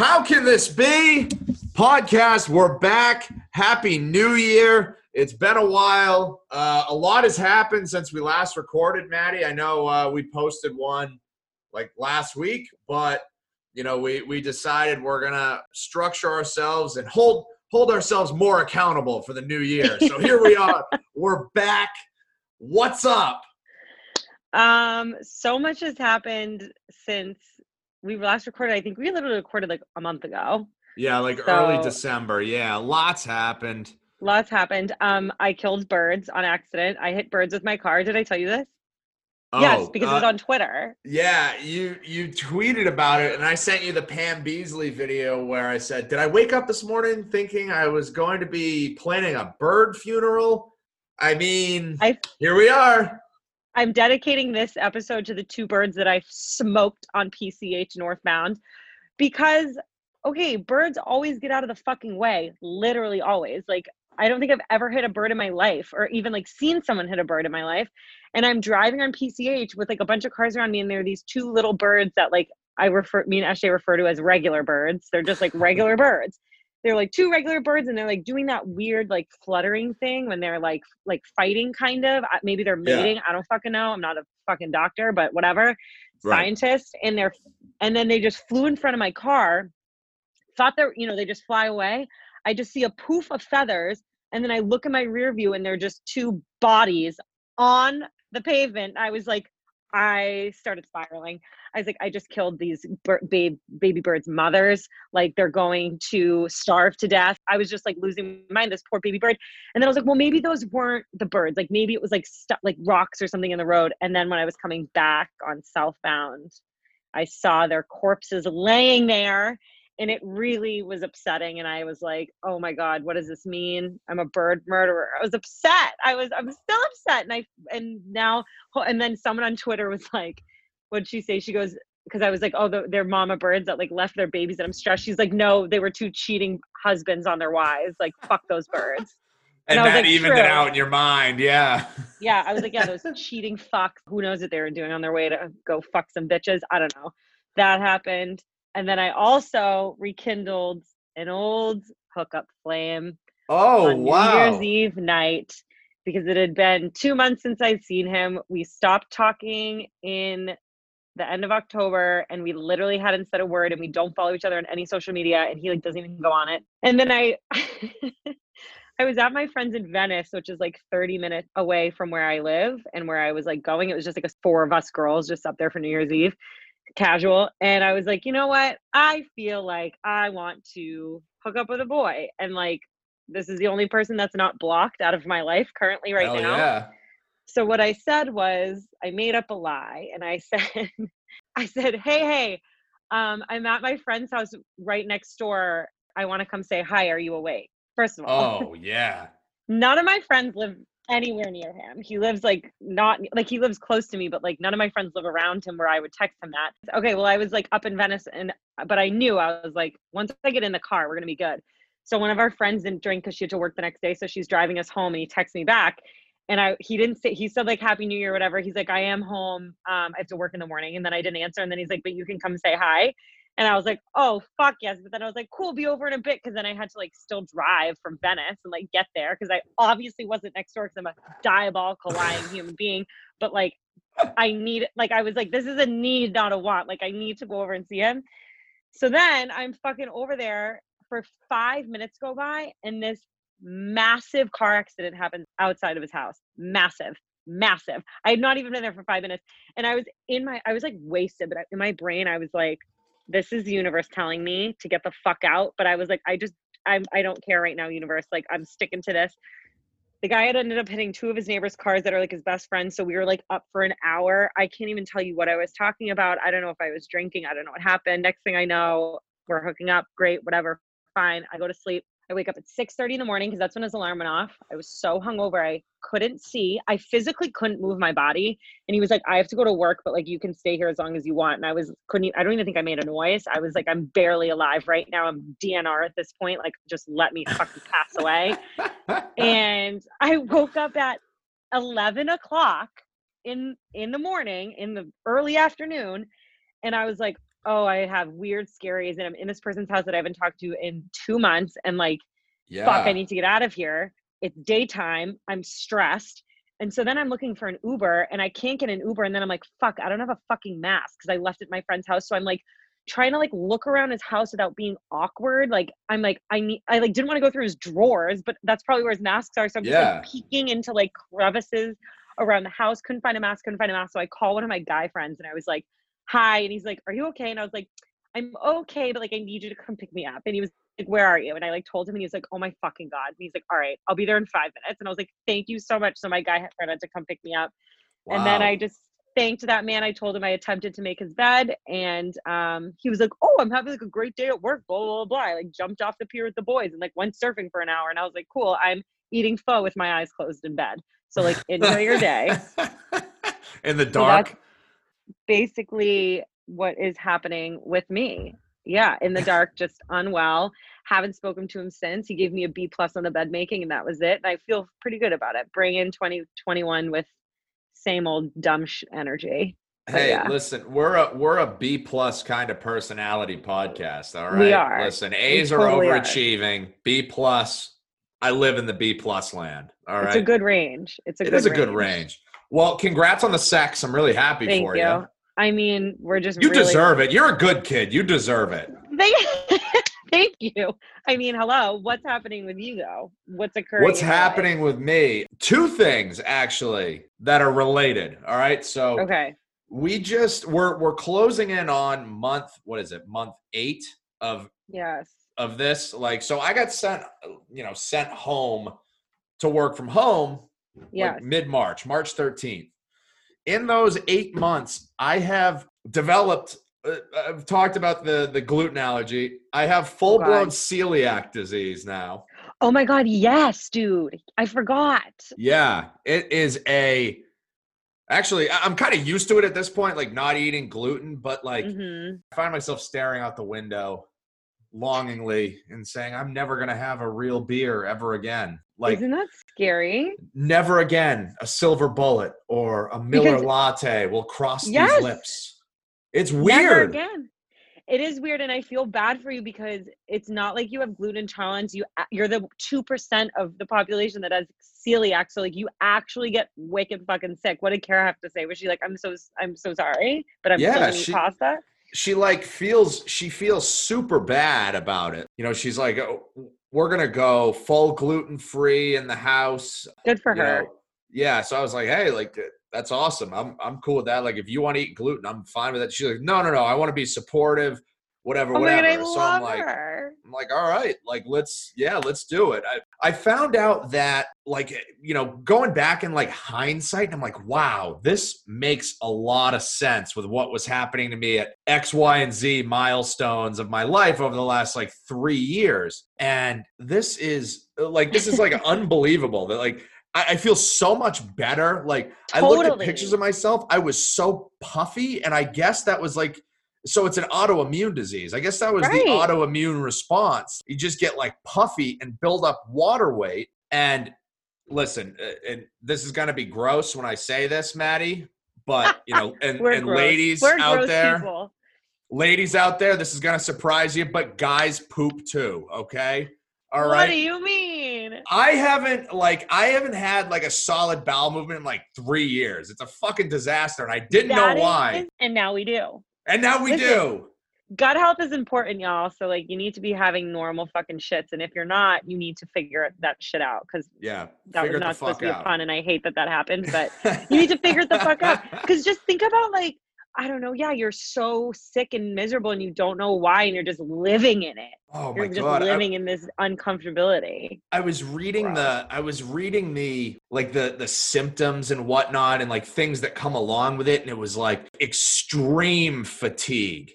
How can this be? Podcast, we're back. Happy New Year. It's been a while. Uh, a lot has happened since we last recorded, Maddie. I know uh, we posted one like last week, but you know, we we decided we're gonna structure ourselves and hold hold ourselves more accountable for the new year. So here we are. We're back. What's up? Um, so much has happened since we last recorded. I think we literally recorded like a month ago. Yeah, like so, early December. Yeah, lots happened. Lots happened. Um, I killed birds on accident. I hit birds with my car. Did I tell you this? Oh, yes, because uh, it was uh, on Twitter. Yeah, you you tweeted about it, and I sent you the Pam Beesly video where I said, "Did I wake up this morning thinking I was going to be planning a bird funeral?" I mean, I, here we are. I'm dedicating this episode to the two birds that I smoked on PCH northbound because okay, birds always get out of the fucking way, literally always. Like I don't think I've ever hit a bird in my life or even like seen someone hit a bird in my life. And I'm driving on PCH with like a bunch of cars around me and there are these two little birds that like I refer me and Ashley refer to as regular birds. They're just like regular birds they're like two regular birds and they're like doing that weird like fluttering thing when they're like like fighting kind of. Maybe they're mating. Yeah. i don't fucking know. I'm not a fucking doctor but whatever. Right. scientist. And they're and then they just flew in front of my car thought they're you know they just fly away. I just see a poof of feathers and then i look in my rear view and they're just two bodies on the pavement. I was like I started spiraling. I was like, I just killed these baby, baby birds' mothers. Like they're going to starve to death. I was just like losing my mind. This poor baby bird. And then I was like, well, maybe those weren't the birds. Like maybe it was like stu- like rocks or something in the road. And then when I was coming back on southbound, I saw their corpses laying there and it really was upsetting and i was like oh my god what does this mean? I'm a bird murderer. I was upset. I was i'm still upset and i and now and then someone on twitter was like what'd she say? She goes because i was like oh the, they're mama birds that like left their babies and i'm stressed. She's like no they were two cheating husbands on their wives. Like fuck those birds. And, and that like, evened True. it out in your mind yeah. Yeah i was like yeah those cheating fucks. Who knows what they were doing on their way to go fuck some bitches? I don't know. That happened and then I also rekindled an old hookup flame. Oh, on wow. New Year's Eve night because it had been two months since I'd seen him. We stopped talking in the end of October and we literally hadn't said a word and we don't follow each other on any social media and he like doesn't even go on it. And then I I was at my friend's in Venice, which is like 30 minutes away from where I live and where I was like going. It was just like a four of us girls just up there for New Year's Eve casual and i was like you know what? I feel like i want to hook up with a boy and like this is the only person that's not blocked out of my life currently right Hell now. yeah. so what i said was i made up a lie and i said i said hey hey um, i'm at my friend's house right next door. I want to come say hi. Are you awake? First of all. Oh yeah. None of my friends live anywhere near him. He lives like not like he lives close to me, but like none of my friends live around him where I would text him that. Okay, well I was like up in Venice and but I knew I was like once I get in the car, we're gonna be good. So one of our friends didn't drink because she had to work the next day, so she's driving us home, and he texts me back, and I he didn't say he said like Happy New Year, whatever. He's like I am home, um, I have to work in the morning, and then I didn't answer, and then he's like, but you can come say hi. And I was like, oh, fuck yes. But then I was like, cool, be over in a bit. Cause then I had to like still drive from Venice and like get there. Cause I obviously wasn't next door because I'm a diabolical lying human being. But like, I need, like, I was like, this is a need, not a want. Like, I need to go over and see him. So then I'm fucking over there for five minutes go by and this massive car accident happens outside of his house. Massive massive. I had not even been there for five minutes. And I was in my, I was like wasted, but in my brain, I was like, this is the universe telling me to get the fuck out. But I was like, I just, I'm, I don't care right now, universe. Like, I'm sticking to this. The guy had ended up hitting two of his neighbors' cars that are like his best friends. So we were like up for an hour. I can't even tell you what I was talking about. I don't know if I was drinking. I don't know what happened. Next thing I know, we're hooking up. Great, whatever. Fine. I go to sleep. I wake up at 6:30 in the morning because that's when his alarm went off. I was so hungover, I couldn't see. I physically couldn't move my body. And he was like, "I have to go to work, but like you can stay here as long as you want." And I was couldn't. I don't even think I made a noise. I was like, "I'm barely alive right now. I'm DNR at this point. Like, just let me fucking pass away." and I woke up at 11 o'clock in in the morning in the early afternoon, and I was like, oh, I have weird scaries and I'm in this person's house that I haven't talked to in two months and like, Yeah. fuck, I need to get out of here. It's daytime. I'm stressed. And so then I'm looking for an Uber and I can't get an Uber. And then I'm like, fuck, I don't have a fucking mask because I left at my friend's house. So I'm like trying to like look around his house without being awkward. Like I'm like, I need I like didn't want to go through his drawers, but that's probably where his masks are. So I'm just like peeking into like crevices around the house. Couldn't find a mask, couldn't find a mask. So I call one of my guy friends and I was like, Hi. And he's like, Are you okay? And I was like, I'm okay, but like I need you to come pick me up. And he was like, Where are you? And I like told him and he was like, Oh my fucking God. And he's like, All right, I'll be there in five minutes. And I was like, Thank you so much. So my guy friend had to come pick me up. And then I just thanked that man. I told him I attempted to make his bed, and um, he was like, "Oh, I'm having like a great day at work." Blah blah blah. I like jumped off the pier with the boys and like went surfing for an hour, and I was like, "Cool, I'm eating pho with my eyes closed in bed." So like, enjoy your day. In the dark. that's basically what is happening with me. Yeah, in the dark, just unwell. Haven't spoken to him since. He gave me a B plus on the bed making, and that was it. And I feel pretty good about it. Bring in 2021 with same old dumb sh- energy. But Hey, yeah. listen, we're a we're a B plus kind of personality podcast. All right. We are. Listen, A's totally are are. overachieving. B plus. I live in the B plus land. All right. It's a good range. It's a It good is a good range. Well, congrats on the sex. I'm really happy Thank for you. you. I mean, we're just You really, deserve it. You're a good kid. You deserve it. Thank, thank you. I mean, hello. What's happening with you though? What's occurring? What's in your life? happening with me? Two things actually that are related. All right. So Okay. we just we're we're closing in on month what is it? Month 8 of Yes. of this like so I got sent you know sent home to work from home Yes. like mid March, March 13th. In those eight months, I have developed. Uh, I've talked about the the gluten allergy. I have full blown God. celiac disease now. oh my God. Yes, dude. I forgot. Yeah, it is a. Actually, I'm kind of used to it at this point, like not eating gluten, but like hmm I find myself staring out the window longingly and saying, I'm never going to have a real beer ever again. Like, Isn't that scary? never again a silver bullet or a Miller Because- latte will cross Yes. these lips. It's Never weird. again. It is weird, and I feel bad for you because it's not like you have gluten intolerance. You you're the two percent of the population that has celiac, so like you actually get wicked fucking sick. What did Kara have to say? Was she like, "I'm so I'm so sorry, but I'm Yeah, still gonna she- pasta"? She like feels she feels super bad about it. You know, she's like, oh, we're gonna go full gluten free in the house. Good for you her. know. yeah. So I was like, hey, like that's awesome. I'm I'm cool with that. Like if you want to eat gluten, I'm fine with that. She's like, no, no, no. I want to be supportive. Whatever, Oh whatever. god, so I'm like, her. I'm like, all right, like let's yeah, let's do it. I, I found out that like eh, you know, going back in like hindsight, I'm like, wow, this makes a lot of sense with what was happening to me at X, Y, and Z milestones of my life over the last like three years. And this is uh, like this is like unbelievable that like I, I feel so much better. Like I looked at pictures of myself, I was so puffy, and I guess that was like so it's an autoimmune disease. I guess that was Right. the autoimmune response. You just get like puffy and build up water weight. And listen, uh, and this is going to be gross when I say this, Maddie, but you know, and, and ladies We're out there, people. ladies out there, this is going to surprise you, but guys poop too. Okay. All what right. do you mean? I haven't like I haven't had like a solid bowel movement in like three years. It's a fucking disaster, and I didn't That know why. is- and now we do. And now we Listen, do. Gut health is important, y'all. So like, you need to be having normal fucking shits, and if you're not, you need to figure that shit out because Yeah, that figure was not supposed to be a pun, and I hate that that happened. But you need to figure the fuck out. Because just think about like, I don't know, yeah, you're so sick and miserable, and you don't know why, and you're just living in it. oh my You're just god! I- living in this uncomfortability. I was reading Gross. the I was reading the like the the symptoms and whatnot and like things that come along with it, and it was like extreme fatigue.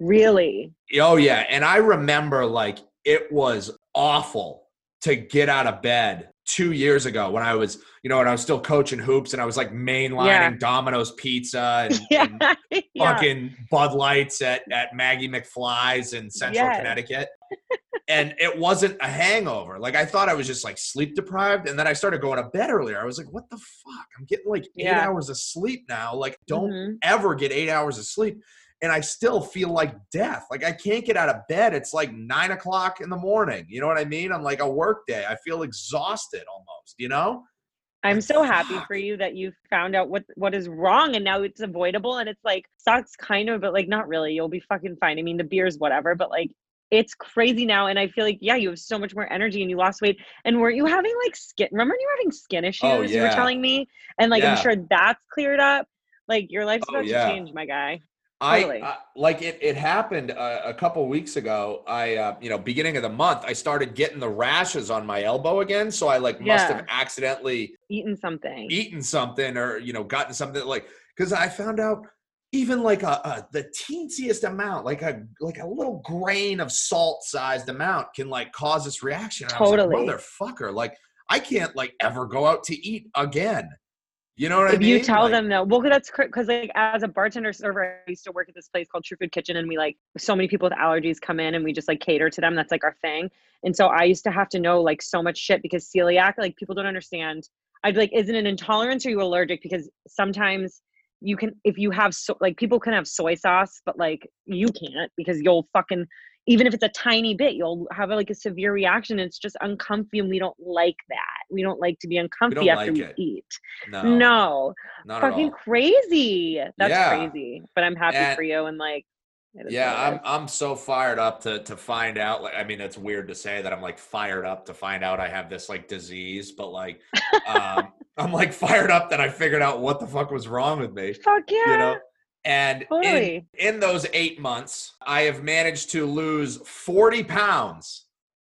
Really, Oh yeah, and I remember like it was awful to get out of bed two years ago when I was you know when I was still coaching hoops and I was like mainlining Yeah. Domino's Pizza and, yeah, and yeah. fucking Bud Lights at, at Maggie McFly's in Central Yes. Connecticut. and it wasn't a hangover. Like I thought I was just like sleep deprived. And then I started going to bed earlier. I was like, what the fuck? I'm getting like eight Yeah. hours of sleep now. Like, don't Mhm. ever get eight hours of sleep. And I still feel like death. Like I can't get out of bed. It's like nine o'clock in the morning. You know what I mean? On like a work day, I feel exhausted almost. You know? I'm Like, so happy fuck. for you that you found out what what is wrong and now it's avoidable and it's like sucks kind of but like not really you'll be fucking fine. I mean the beer's whatever but like it's crazy now and I feel like yeah you have so much more energy and you lost weight and weren't you having like skin remember you were having skin oh, issues Oh, you were telling me and like Yeah. I'm sure that's cleared up like your life's Oh, about yeah. to change my guy. I, Totally. I like it. It happened uh, a couple weeks ago. I, uh, you know, beginning of the month, I started getting the rashes on my elbow again. So I like must have accidentally eaten something. eaten something or you know gotten something like because I found out even like a, a the teensiest amount, like a like a little grain of salt sized amount, can like cause this reaction. And I was like, motherfucker! Like I can't like ever go out to eat again. You know what I if mean? you tell Like, them though, well, that's because like as a bartender server, I used to work at this place called True Food Kitchen, and we like so many people with allergies come in, and we just like cater to them. That's like our thing. And so I used to have to know like so much shit because celiac, like people don't understand. I'd be like, is it an intolerance or are you allergic? Because sometimes you can, if you have so like people can have soy sauce, but like you can't because you'll fucking even if it's a tiny bit, you'll have like a severe reaction. And it's just uncomfy, and we don't like that. We don't like to be uncomfortable after like we it. eat. no, No, not fucking crazy. That's Yeah. crazy. But I'm happy And- for you and like Yeah, I'm. I'm so fired up to to find out. Like, I mean, it's weird to say that I'm like fired up to find out I have this like disease, but like, um, I'm like fired up that I figured out what the fuck was wrong with me. Fuck yeah. You know, and in, in those eight months, I have managed to lose 40 pounds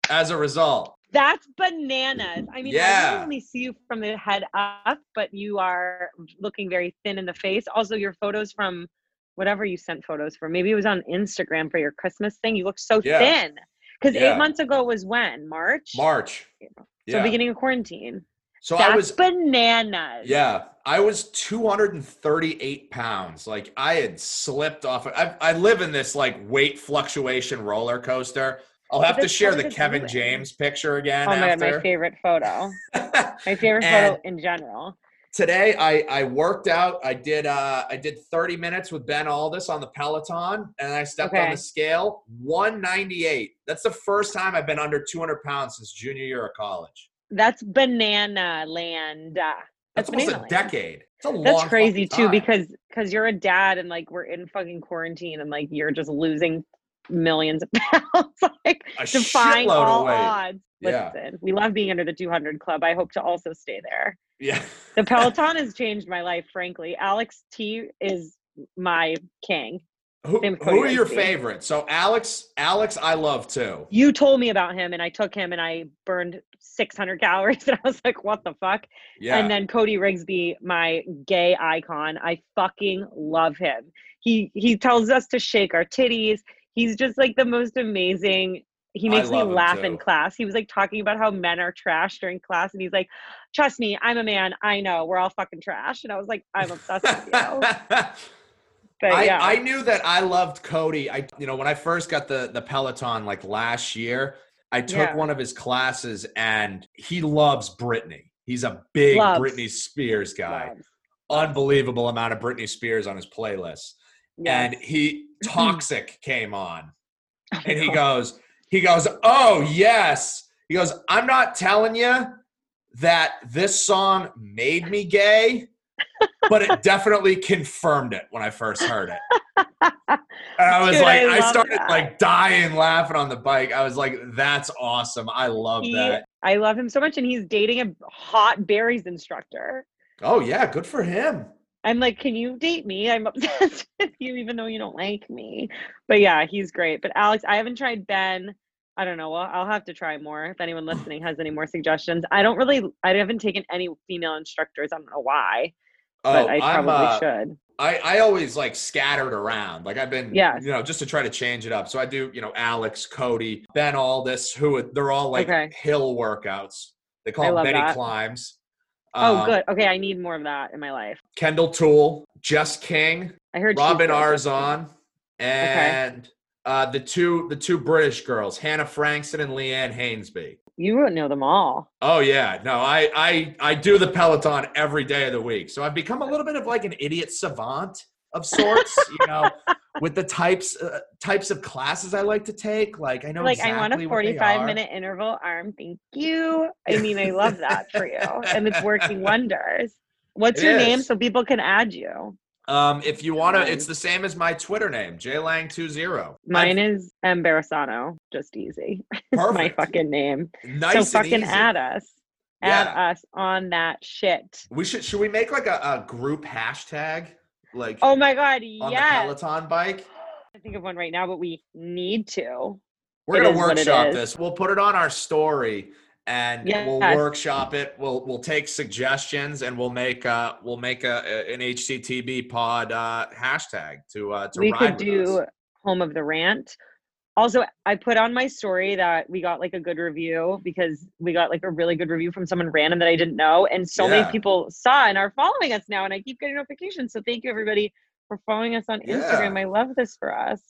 as a result. That's bananas. I mean, I Yeah. can only see you from the head up, but you are looking very thin in the face. Also, your photos from whatever you sent photos for, maybe it was on Instagram for your Christmas thing. You look so Yeah. thin. Because Yeah. eight months ago was when? March? March. So Yeah. beginning of quarantine. So That's I was bananas. Yeah, I was 238 pounds. Like I had slipped off. I, I live in this like weight fluctuation roller coaster. I'll have to share the Kevin doing. James picture again. Oh my god, my favorite photo. My favorite photo in general. Today I I worked out. I did uh I did 30 minutes with Ben Alldis on the Peloton, and I stepped on the scale 198. That's the first time I've been under 200 pounds since junior year of college. That's banana land. That's, That's almost a land. decade. It's a long That's crazy too because because you're a dad and like we're in fucking quarantine and like you're just losing millions of pounds like A defying all odds. Yeah. Listen, we love being under the 200 club. I hope to also stay there. yeah. The Peloton has changed my life, frankly. Alex T is my king. Who, Same with Cody who are your favorites? So Alex, Alex, I love too. You told me about him and I took him and I burned 600 calories and I was like, what the fuck? Yeah, And then Cody Rigsby, my gay icon, I fucking love him. He he tells us to shake our titties. He's just like the most amazing. He makes me laugh in class. He was like talking about how men are trash during class, and he's like, "Trust me, I'm a man. I know we're all fucking trash." And I was like, "I'm obsessed with you." But I, yeah, I knew that I loved Cody. I you know when I first got the the Peloton like last year, I took Yeah. one of his classes and he loves Britney. He's a big Loves. Britney Spears guy. Loves. Unbelievable amount of Britney Spears on his playlist. And he Toxic came on. Oh and he God. goes, he goes, oh yes. He goes, I'm not telling you that this song made me gay, but it definitely confirmed it when I first heard it. And I was Dude, like, I I, started that. like dying laughing on the bike. I was like, that's awesome. I love He- that. I love him so much, and he's dating a hot Barry's instructor. Oh yeah, good for him. I'm like, can you date me? I'm obsessed with you, even though you don't like me. But yeah, he's great. But Alex, I haven't tried Ben. I don't know. Well, I'll have to try more. If anyone listening has any more suggestions, I don't really. I haven't taken any female instructors. I don't know why, but Oh, I probably uh, should. I, I always like scattered around. Like I've been, Yes. you know, just to try to change it up. So I do, you know, Alex, Cody, Ben Alldis, who they're all like Okay. hill workouts. They call them Betty that. climbs. Oh, Um, good. Okay, I need more of that in my life. Kendall Toole, Jess King, I heard Robin. Arzon, and uh, the two the two British girls, Hannah Frankson and Leanne Hainsby. You would know them all. Oh yeah, no, I I I do the Peloton every day of the week, so I've become a little bit of like an idiot savant of sorts. you know, with the types uh, types of classes I like to take. Like I know like exactly I want a 45 minute interval arm. Thank you. I mean, I love that for you. And it's working wonders. What's It your name so people can add you? Um, if you want to, it's the same as my Twitter name, jlang20. Mine is Embarrassano. Just easy. It's my fucking name. nice so fucking add us. Add Yeah. us on that shit. We should should we make like a, a group hashtag like Oh my god, on yes. the Peloton bike? I think of one right now, but we need to. We're It gonna is what it workshop this. We'll put it on our story and we'll workshop it. We'll we'll take suggestions and we'll make uh we'll make a, a- an HCTB pod uh hashtag to uh to we ride could do us. home of the rant also i put on my story that we got like a good review because we got like a really good review from someone random that i didn't know and so Yeah. many people saw and are following us now and i keep getting notifications. So thank you everybody for following us on instagram. I love this for us.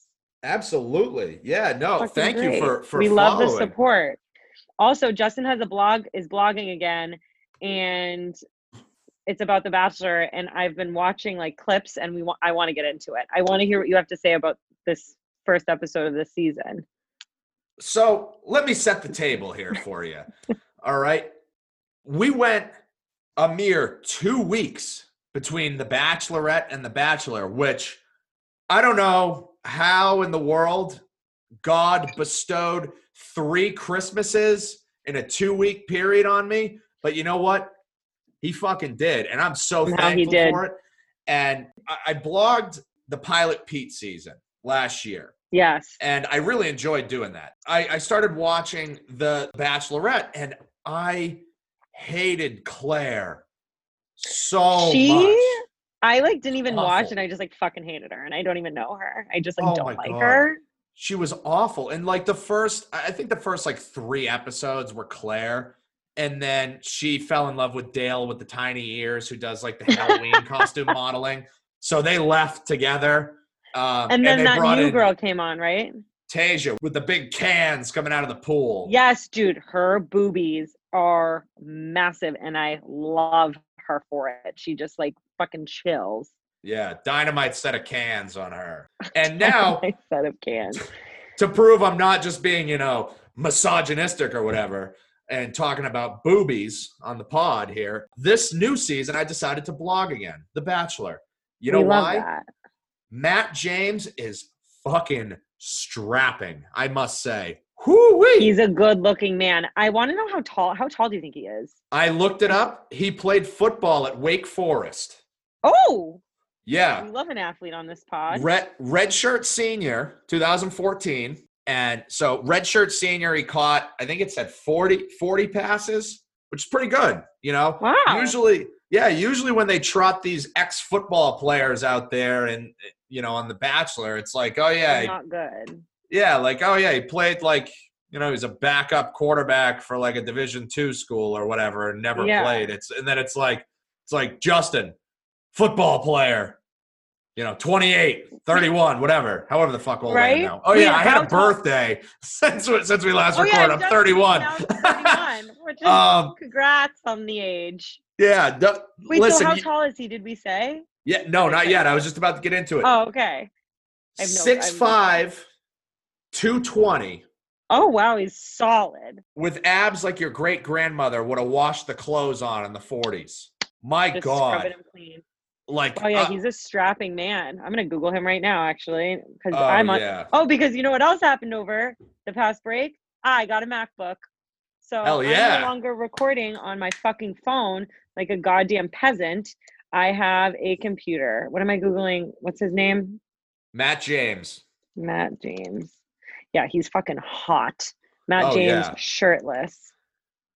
Absolutely. Yeah, no, Fucking thank you great. for for we love the support. Also justin has a blog is blogging again and it's about the bachelor and i've been watching like clips and we want i want to get into it. I want to hear what you have to say about this first episode of this season So let me set the table here for you. All right. We went a mere two weeks between The Bachelorette and The Bachelor, which I don't know how in the world God bestowed three Christmases in a two week period on me. But you know what? He fucking did. And I'm so he thankful for it. And I, I blogged the pilot Pete season last year yes and I really enjoyed doing that. I, I started watching The Bachelorette, and I hated Claire so She- much. i like didn't even watch Awful. and i just like fucking hated her and i don't even know her i just like Oh don't like God. her She was awful, and like the first, I I think the first like three episodes were Claire, and then she fell in love with Dale with the tiny ears, who does like the Halloween costume modeling. So they left together. Um, and then they that new girl came on right Tayshia with the big cans coming out of the pool. yes dude her boobies are massive and i love her for it she just like fucking chills Yeah, dynamite set of cans on her. And now, set of cans to prove I'm not just being, you know, misogynistic or whatever and talking about boobies on the pod here, this new season I decided to blog again, The Bachelor. You know we love why? Matt James is fucking strapping, I must say. Whoo-wee. he's a good looking man i want to know how tall how tall do you think he is I looked it up. He played football at Wake Forest. oh Yeah. we love an athlete on this pod Red redshirt senior, 2014. And so redshirt senior, he caught, I think it said 40, 40 passes, which is pretty good. You know, wow usually, yeah, usually when they trot these ex-football players out there and you know, on The Bachelor, it's like, oh yeah, he- not good yeah, like, oh yeah, he played like, you know, he's a backup quarterback for like a division two school or whatever and never Yeah. played. It's and then it's like it's like Justin, football player, you know, 28, 31, whatever, however the fuck old I Right? am now. Oh Wait, yeah, I had a birthday since we- since we last Oh, yeah, recorded. I'm 31. now 31, which is- um, congrats on the age. yeah. du- Wait, listen, so how tall is he? Did we say? Yeah, no, not yet. I was just about to get into it. Oh, okay. I have no- Six five, two twenty. Oh, wow, he's solid. with abs like your great grandmother would have washed the clothes on in the 40s. My Just God. scrubbing him clean. Like, Oh yeah, uh, he's a strapping man. I'm gonna Google him right now, actually, because oh, I'm on. yeah. Oh, because you know what else happened over the past break? I got a MacBook, so Hell I'm no longer recording on my fucking phone like a goddamn peasant. I have a computer. What am I googling? What's his name? Matt James. Matt James. Yeah, he's fucking hot. Matt Oh, James yeah. shirtless.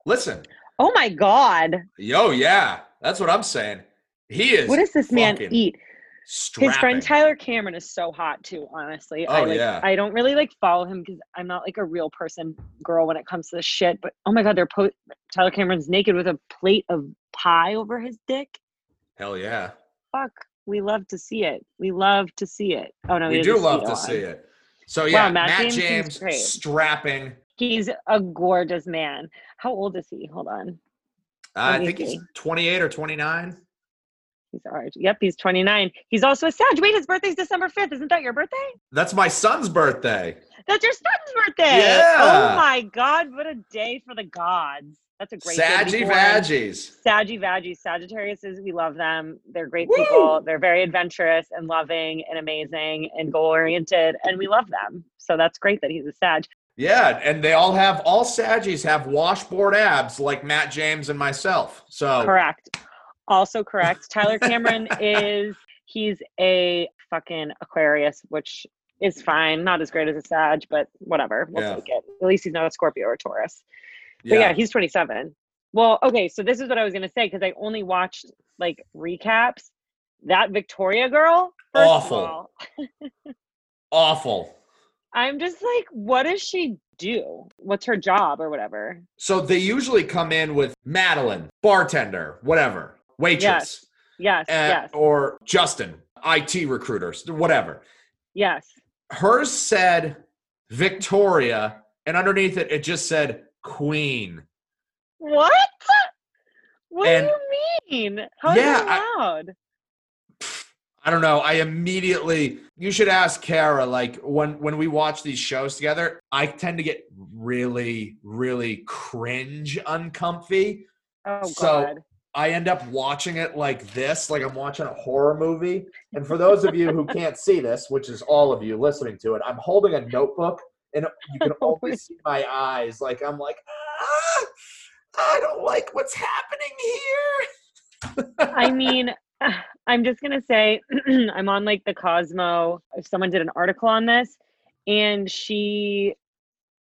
Listen, Oh my god. yo, yeah, that's what I'm saying. He is What does this man eat? strapping. His friend Tyler Cameron is so hot too, honestly. I Oh, like yeah. I don't really like follow him because I'm not like a real person girl when it comes to this shit. But oh my god, they're po- Tyler Cameron's naked with a plate of pie over his dick. Hell yeah. Fuck. We love to see it. We love to see it. Oh no, he we do love to see it. So, yeah, Matt Matt, James James, strapping. He's a gorgeous man. How old is he? Hold on. Uh, I think he's 28 or 29. He's right. Yep, he's 29. He's also a Sag. Wait, his birthday's December 5th. Isn't that your birthday? That's my son's birthday. That's your son's birthday. Yeah. Oh my God, what a day for the gods. That's a great Saggy. Vaggies. Saggy Vaggies, Sagittariuses, we love them. They're great Woo! people. They're very adventurous and loving and amazing and goal oriented, and we love them. So that's great that he's a Sag. Yeah, and they all have all Saggies have washboard abs like Matt James and myself. So Correct. Also correct. Tyler Cameron is he's a fucking Aquarius, which is fine. Not as great as a Sag, but whatever. We'll Yeah. take it. At least he's not a Scorpio or Taurus. But yeah, he's 27. Well, okay, so this is what I was gonna say because I only watched like recaps. That Victoria girl, Awful. All, awful. I'm just like, what does she do? What's her job or whatever? So they usually come in with Madeline, bartender, whatever, waitress, Yes, uh, yes, or Justin, IT recruiters, whatever. yes. Hers said Victoria, and underneath it, it just said Queen. What? What And- do you mean? How Yeah, that I- I don't know. I immediately you should ask Kara. Like when when we watch these shows together, I tend to get really, really cringe, uncomfy. Oh So- God. I end up watching it like this, like I'm watching a horror movie. And for those of you who can't see this, which is all of you listening to it, I'm holding a notebook and you can always see my eyes. Like I'm like, ah, I don't like what's happening here. I mean, I'm just gonna say I'm on like the Cosmo. If someone did an article on this, and she,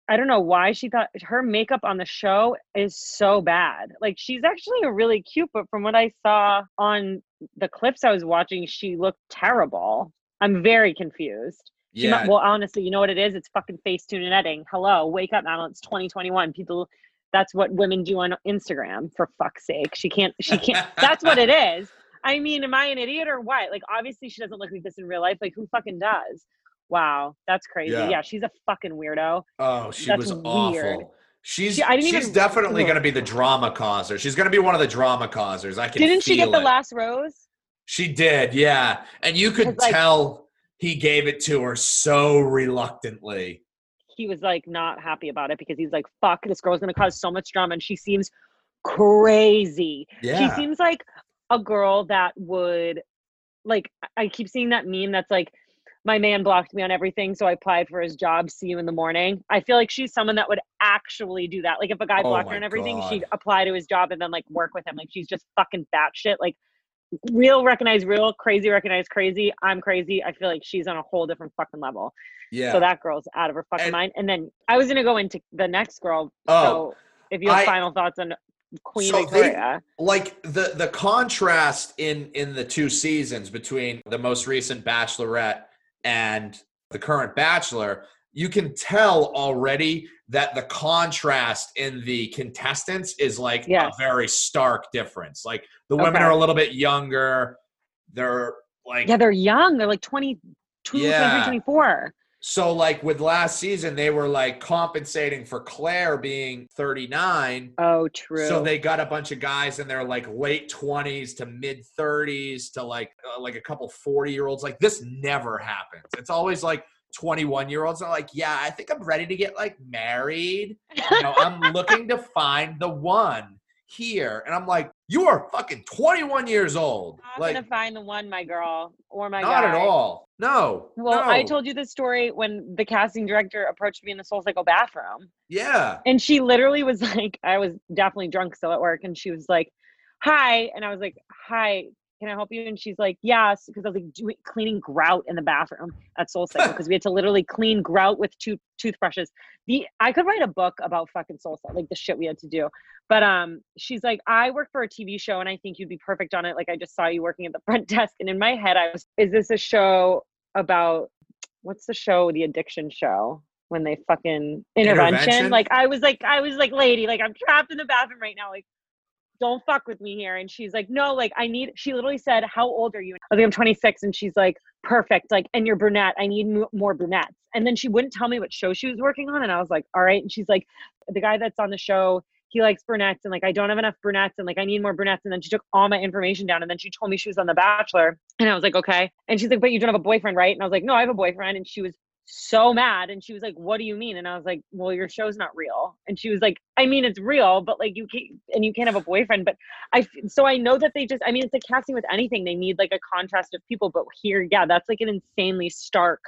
I don't know why she thought her makeup on the show is so bad. Like she's actually a really cute, but from what I saw on the clips I was watching, she looked terrible. I'm very confused. Yeah, might, well, honestly, you know what it is? It's fucking Facetune and editing. Hello, wake up, Madeline. It's 2021. People, that's what women do on Instagram. For fuck's sake, she can't. She can't. that's what it is. I mean, am I an idiot or what? Like, obviously, she doesn't look like this in real life. Like, who fucking does? Wow, that's crazy. Yeah. Yeah, she's a fucking weirdo. Oh, she That's was weird. awful. She's She- I didn't she's even- definitely going to be the drama causer. She's going to be one of the drama causers. I can. Didn't she get feel the last rose? She did, yeah. And you could like- tell he gave it to her so reluctantly. He was like not happy about it because he's like, "Fuck, this girl's gonna cause so much drama," and she seems crazy. Yeah. She seems like a girl that would like I- keep seeing that meme that's like my man blocked me on everything, so I applied for his job. See you in the morning. I feel like she's someone that would actually do that. Like if a guy Oh blocked her my and everything, God. she'd apply to his job and then like work with him. Like she's just fucking batshit. Like real recognize real, crazy recognize crazy. I'm crazy. I feel like she's on a whole different fucking level. yeah. So that girl's out of her fucking And- mind. And then I was gonna go into the next girl. Oh, so if you have I- final thoughts on Queen So they- like the the contrast in in the two seasons between the most recent bachelorette and the current bachelor you can tell already that the contrast in the contestants is like Yes. a very stark difference like the women Okay. are a little bit younger they're like Yeah, they're young. They're like 22, Yeah. 23, 24. so like with last season they were like compensating for claire being 39 Oh, true. So they got a bunch of guys in their like late twenties to mid thirties to like uh, like a couple forty year olds. Like this never happens. It's always like twenty one year olds are like, yeah, I think I'm ready to get like married. You know, I'm looking to find the one here, and I'm like, you are fucking twenty one years old. I'm Like gonna find the one, my girl, or my not guy. at all. No. Well, I told you this story when the casting director approached me in the Soul Cycle bathroom. Yeah. And she literally was like, I was definitely drunk still at work, and she was like, "Hi," and I was like, "Hi, can I help you?" And she's like, "Yes," because I was like doing cleaning grout in the bathroom at Soul Cycle because we had to literally clean grout with two toothbrushes. The I could write a book about fucking Soul Cycle, like the shit we had to do. But um, she's like, "I work for a TV show, and I think you'd be perfect on it. Like I just saw you working at the front desk." And in my head, I was, "Is this a show about what's the show? The addiction show." when they fucking intervention. Intervention? Like I was like I was like, lady, like I'm trapped in the bathroom right now. Like, don't fuck with me here. And she's like, no, like I need. She literally said, how old are you? I like, I'm 26, and she's like, perfect. Like, and you're brunette. I need mo- more brunettes. And then she wouldn't tell me what show she was working on, and I was like, all right. And she's like, the guy that's on the show, he likes brunettes and like I don't have enough brunettes and like I need more brunettes. And then she took all my information down and then she told me she was on The Bachelor. And I was like, okay. And she's like, but you don't have a boyfriend, right? And I was like, no, I have a boyfriend. And she was so mad and she was like what do you mean? And i was like well your show's not real. And she was like i mean it's real but like you can't and you can't have a boyfriend but i so i know that they just i mean it's like casting with anything they need like a contrast of people but here yeah that's like an insanely stark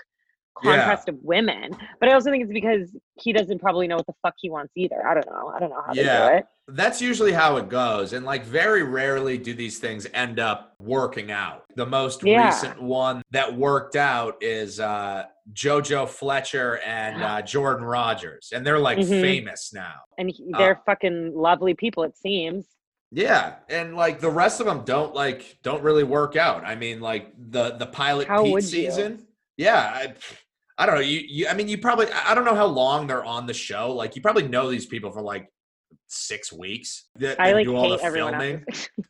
contrast yeah. of women. But I also think it's because he doesn't probably know what the fuck he wants either. I don't know. I don't know how yeah, they do it. That's usually how it goes. And like very rarely do these things end up working out. The most yeah. recent one that worked out is uh Jojo Fletcher and uh, Jordan Rodgers, And they're like mm-hmm. famous now. And he, they're uh, fucking lovely people, it seems. Yeah, and like the rest of them don't like don't really work out. I mean, like the the pilot How Pete season. You? Yeah, I, I don't know. You, you, I mean, you probably, I don't know how long they're on the show. Like, you probably know these people for like six weeks. That, I like do all hate the everyone filming.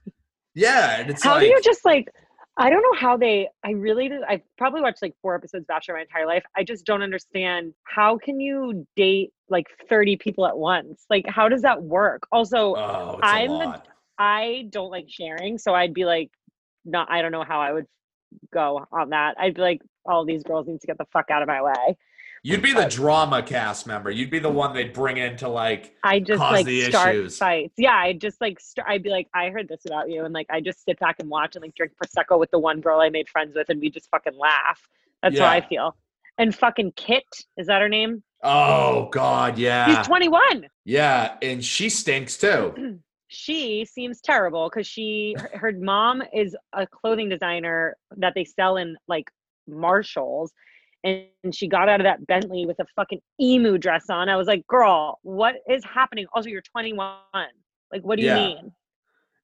yeah, and it's how like, do you just like? I don't know how they. I really. I probably watched like four episodes of Bachelor my entire life. I just don't understand how can you date like thirty people at once? Like, how does that work? Also, oh, I'm the, I don't like sharing, so I'd be like, not. I don't know how I would go on that. I'd be like, all these girls need to get the fuck out of my way. You'd be the drama cast member. You'd be the one they'd bring in to like I just like start issues. fights. Yeah, I just like I'd be like, I heard this about you, and like I just sit back and watch and like drink prosecco with the one girl I made friends with, and we just fucking laugh. That's yeah. how I feel. And fucking Kit is that her name? Oh God, yeah. He's twenty one. Yeah, and she stinks too. she seems terrible because she her, mom is a clothing designer that they sell in like Marshalls and she got out of that Bentley with a fucking emu dress on. I was like, girl, what is happening? Also, you're 21. Like, what do you yeah. mean?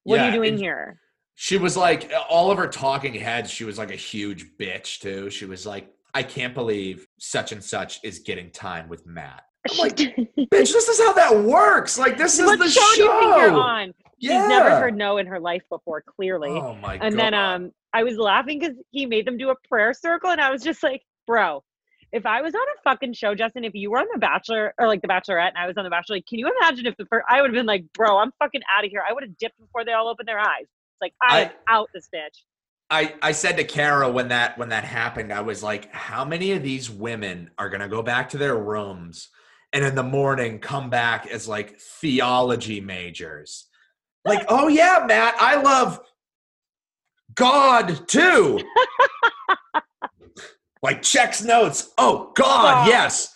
What yeah. are you doing and here? She was like, all of her talking heads, she was like a huge bitch too. She was like, I can't believe such and such is getting time with Matt. I'm like, bitch, this is how that works. Like, this is what the show. show. Do you think you're on? Yeah. She's never heard no in her life before, clearly. Oh my and God. And then um I was laughing because he made them do a prayer circle, and I was just like, bro, if I was on a fucking show, Justin, if you were on The Bachelor or like The Bachelorette and I was on The Bachelor, like, can you imagine if the first, I would have been like, bro, I'm fucking out of here. I would have dipped before they all opened their eyes. It's like, I, am out this bitch. I, I said to Kara when that when that happened, I was like, how many of these women are gonna go back to their rooms and in the morning come back as like theology majors? Like, oh yeah, Matt, I love God too. like checks notes. Oh God, oh. yes.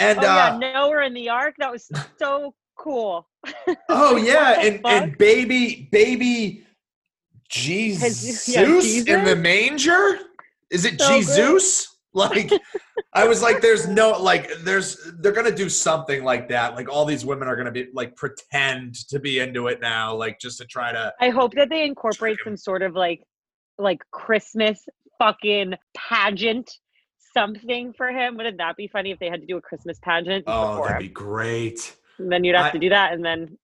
And oh, uh, yeah, Noah in the ark. That was so cool. oh yeah, and and baby baby Jesus, yeah, Jesus, in the manger. Is it so Jesus? Good. Like I was like, there's no like there's they're gonna do something like that. Like all these women are gonna be like pretend to be into it now, like just to try to I hope that they incorporate some sort of like like Christmas fucking pageant something for him. Wouldn't that be funny if they had to do a Christmas pageant? Oh, that'd him? be great. And then you'd have I, to do that and then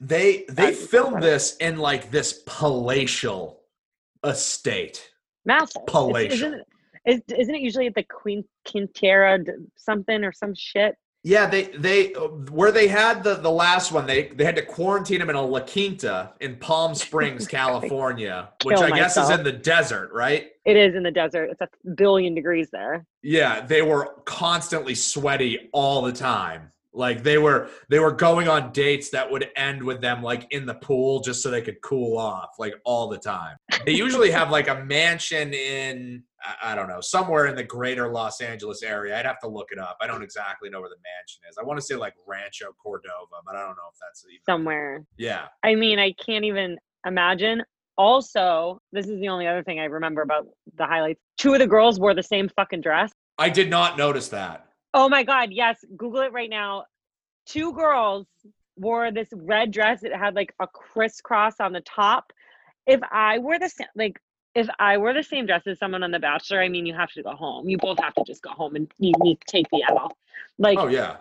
they they filmed this in like this palatial estate. Massive. Palatial. Is, isn't it usually at the Queen Quintera something or some shit? Yeah, they they where they had the the last one, they they had to quarantine him in a La Quinta in Palm Springs, California, which I guess is in the desert, right? It is in the desert. It's a billion degrees there. Yeah, they were constantly sweaty all the time. Like they were they were going on dates that would end with them like in the pool just so they could cool off like all the time. They usually have like a mansion in I don't know somewhere in the greater Los Angeles area. I'd have to look it up. I don't exactly know where the mansion is. I want to say like Rancho Cordova, but I don't know if that's even somewhere. Yeah. I mean, I can't even imagine. Also, this is the only other thing I remember about the highlights. Two of the girls wore the same fucking dress. I did not notice that. Oh my God, yes. Google it right now. Two girls wore this red dress. It had like a crisscross on the top. If I were the same, like, if I were the same dress as someone on The Bachelor, I mean, you have to go home. You both have to just go home and you need to take the L. Like, oh yeah,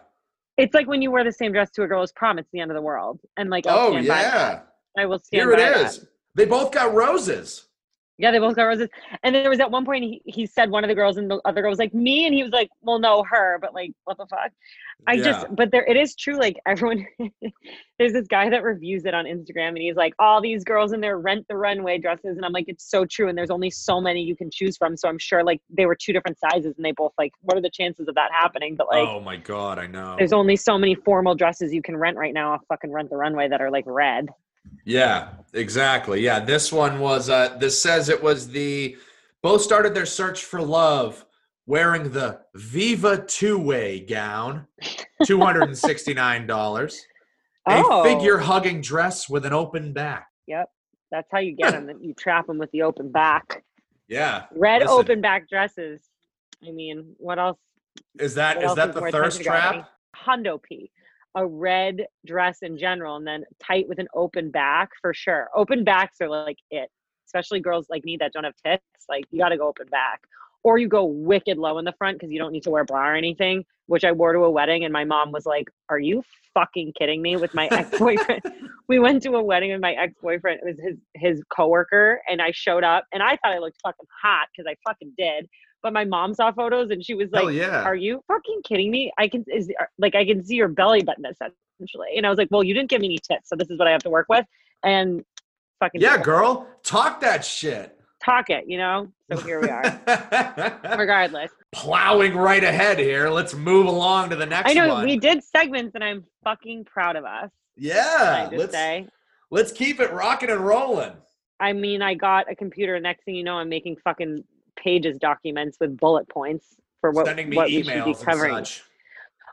it's like when you wear the same dress to a girl's prom. It's the end of the world. And like, I'll oh yeah, I will stand. Here it is. That. They both got roses. Yeah, they both got roses. And then there was at one point he, he said one of the girls and the other girl was like me, and he was like, "Well, no, her," but like, what the fuck? I Yeah. just, but there, it is true. Like everyone, there's this guy that reviews it on Instagram, and he's like, all these girls in their rent the runway dresses, and I'm like, it's so true. And there's only so many you can choose from, so I'm sure like they were two different sizes, and they both like, what are the chances of that happening? But like, oh my god, I know. there's only so many formal dresses you can rent right now off fucking rent the runway that are like red. Yeah, exactly. Yeah, this one was. Uh, this says it was the both started their search for love wearing the Viva two way gown, two hundred and sixty nine dollars. A Oh. figure hugging dress with an open back. Yep. That's how you get them. You trap them with the open back. Yeah, Red Listen. open back dresses. I mean, what else? is that is that What is else that is the thirst trap? Hundo P. A red dress in general, and then tight with an open back for sure. Open backs are like it, especially girls like me that don't have tits. Like you got to go open back, or you go wicked low in the front because you don't need to wear a bra or anything. Which I wore to a wedding, and my mom was like, "Are you fucking kidding me?" With my ex boyfriend, we went to a wedding with my ex boyfriend. It was his his coworker, and I showed up, and I thought I looked fucking hot because I fucking did. But my mom saw photos, and she was like, Hell yeah. are you fucking kidding me? I can is uh, like I can see your belly button essentially. And I was like, well, you didn't give me any tits, so this is what I have to work with. And fucking yeah, girl, talk that shit. talk it, you know. So here we are. Regardless, Plowing right ahead here. Let's move along to the next I know one. we did segments, and I'm fucking proud of us. yeah, let's say. let's keep it rocking and rolling. I mean, I got a computer. Next thing you know, I'm making fucking pages documents with bullet points for what, what we should be covering.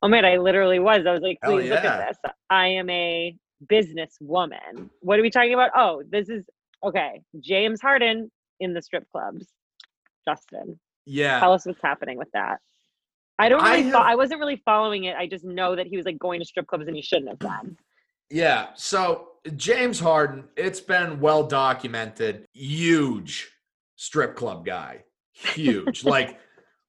Oh man, I literally was. I was like, please look at this. I am a business woman. What are we talking about? Oh, this is okay. James Harden in the strip clubs. Justin, Yeah. tell us what's happening with that. I don't I really. fo- I wasn't really following it. I just know that he was like going to strip clubs and he shouldn't have done. Yeah. So James Harden, it's been well documented, huge strip club guy. Huge. like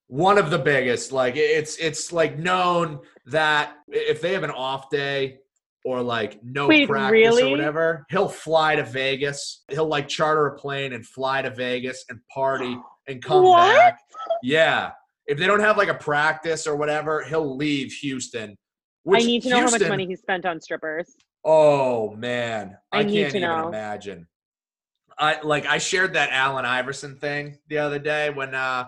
one of the biggest. Like it's it's like known that if they have an off day or like no Wait, practice really? or whatever, he'll fly to Vegas. He'll like charter a plane and fly to Vegas and party and come What? back. Yeah. If they don't have like a practice or whatever, he'll leave Houston. Which I need to know how much money he spent on strippers. Oh man, I, I can't even know. imagine. I like I shared that Allen Iverson thing the other day when uh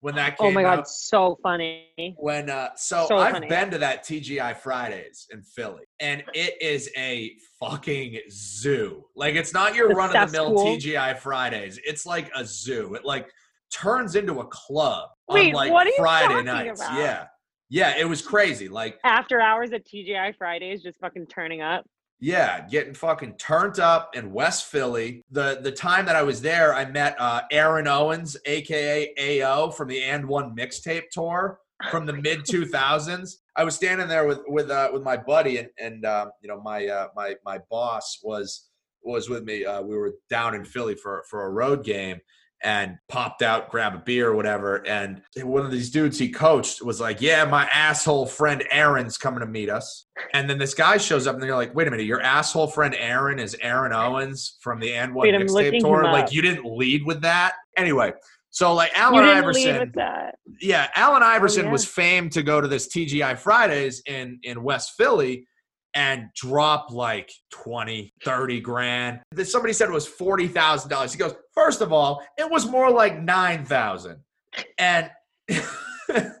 when that came Oh my god, out. so funny. When uh so, So I've funny. been to that TGI Fridays in Philly and it is a fucking zoo. Like it's not your run of the mill cesspool? TGI Fridays. It's like a zoo. It like turns into a club Wait, on like what are you Friday talking nights. about? Yeah. Yeah, it was crazy. Like After hours at TGI Fridays, just fucking turning up. Yeah, getting fucking turned up in West Philly. The the time that I was there, I met uh, Aaron Owens, aka AO, from the And One mixtape tour from the mid two thousands. I was standing there with with uh, with my buddy, and and um, you know my uh, my my boss was was with me. Uh, we were down in Philly for for a road game, and popped out, grab a beer or whatever. And one of these dudes he coached was like, "Yeah, my asshole friend Aaron's coming to meet us." And then this guy shows up, and they're like, "Wait a minute, your asshole friend Aaron is Aaron Owens from the And One mixtape tour. Like you didn't lead with that, anyway." So like Allen Iverson, lead with that. yeah, Allen Iverson yeah. was famed to go to this TGI Fridays in in West Philly and drop like 20, 30 grand. Somebody said it was $40,000. He goes, first of all, it was more like 9,000. And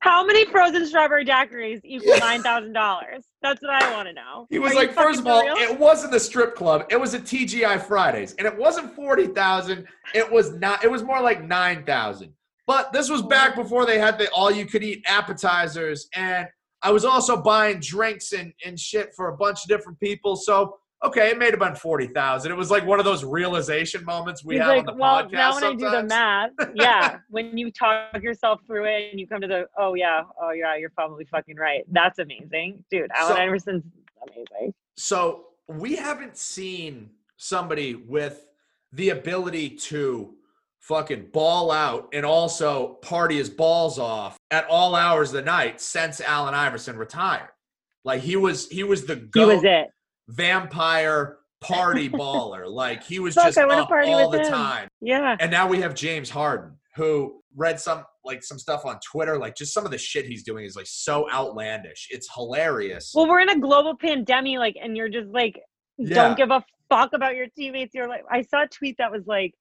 How many frozen strawberry daiquiris equal Yeah. nine thousand dollars? That's what I want to know. he was Are like, first of all, real? it wasn't a strip club. It was a TGI Fridays. And it wasn't 40,000. It was not, it was more like 9,000. But this was back before they had the all you could eat appetizers. And I was also buying drinks and, and shit for a bunch of different people. So, okay, it may have been 40,000. It was like one of those realization moments we He's have like, on the well, podcast. now when I do the math, yeah, when you talk yourself through it and you come to the, oh yeah, oh yeah, you're probably fucking right. That's amazing, dude. Allen So- Iverson's amazing. So we haven't seen somebody with the ability to fucking ball out and also party his balls off at all hours of the night since Allen Iverson retired. Like he was he was the goat was vampire party baller. Like he was Fuck, just up party all the him. time. Yeah. And now we have James Harden, who read some like some stuff on Twitter. Like just some of the shit he's doing is like so outlandish. It's hilarious. Well, we're in a global pandemic, like, and you're just like, Yeah. don't give a fuck about your teammates. You're like, I saw a tweet that was like,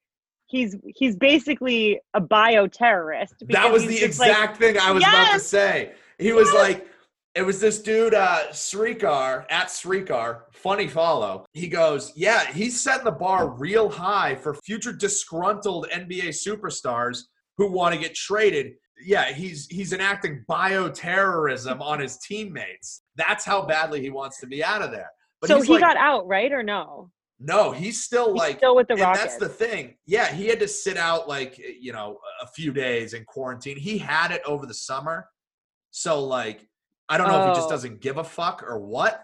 he's he's basically a bioterrorist. that was the just, like- exact thing I was about to say. He was like, it was this dude, uh, Srikar at Srikar, funny follow. He goes, Yeah, he's setting the bar real high for future disgruntled NBA superstars who want to get traded. Yeah, he's he's enacting bioterrorism on his teammates. That's how badly he wants to be out of there. But so he like, got out, right or no? No, he's still He's like still with the Rockets. that's the thing. Yeah, he had to sit out like eh, you know a few days in quarantine. He had it over the summer, so like I don't know if he just Oh. doesn't give a fuck or what.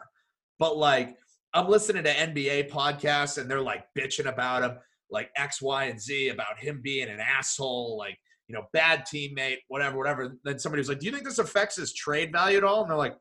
But like I'm listening to NBA podcasts and they're like bitching about him, like X, Y, and Z about him being an asshole, like you know bad teammate, whatever, whatever. Then somebody was like, "Do you think this affects his trade value at all?" And they're like.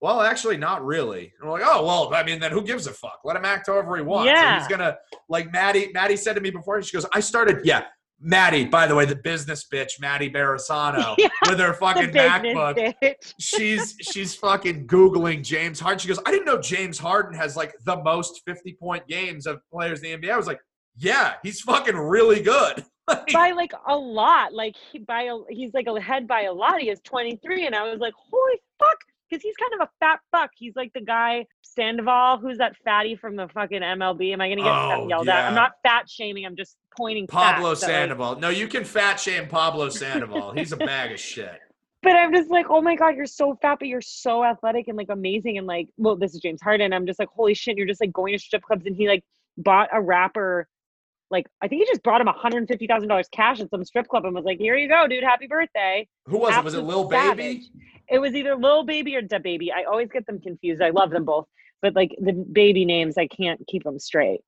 Well, actually, not really. And we're like, oh well, I mean, then who gives a fuck? Let him act however he wants. And Yeah. he's gonna like Maddie. Maddie said to me before. She goes, I started. Yeah, Maddie. By the way, the business bitch, Maddie Barisano, Yeah, with her fucking MacBook. bitch. She's she's fucking googling James Harden. She goes, I didn't know James Harden has like the most fifty point games of players in the NBA. I was like, yeah, he's fucking really good. By like a lot. Like he by a, he's like ahead by a lot. He is 23, and I was like, holy fuck, because he's kind of a fat fuck. He's like the guy Sandoval, who's that fatty from the fucking MLB. Am I gonna get Oh, yelled at? I'm not fat shaming. I'm just pointing. Pablo facts that, like- Sandoval. No, you can fat shame Pablo Sandoval. He's a bag of shit. but I'm just like, oh my god, you're so fat, but you're so athletic and like amazing, and like, well, this is James Harden. I'm just like, holy shit, you're just like going to strip clubs, and he like bought a rapper. Like I think he just brought him $150,000 cash at some strip club and was like, "Here you go, dude. Happy birthday." Who was it? Was it Lil savage. Baby? It was either Lil Baby or Da Baby. I always get them confused. I love them both, but like the baby names, I can't keep them straight.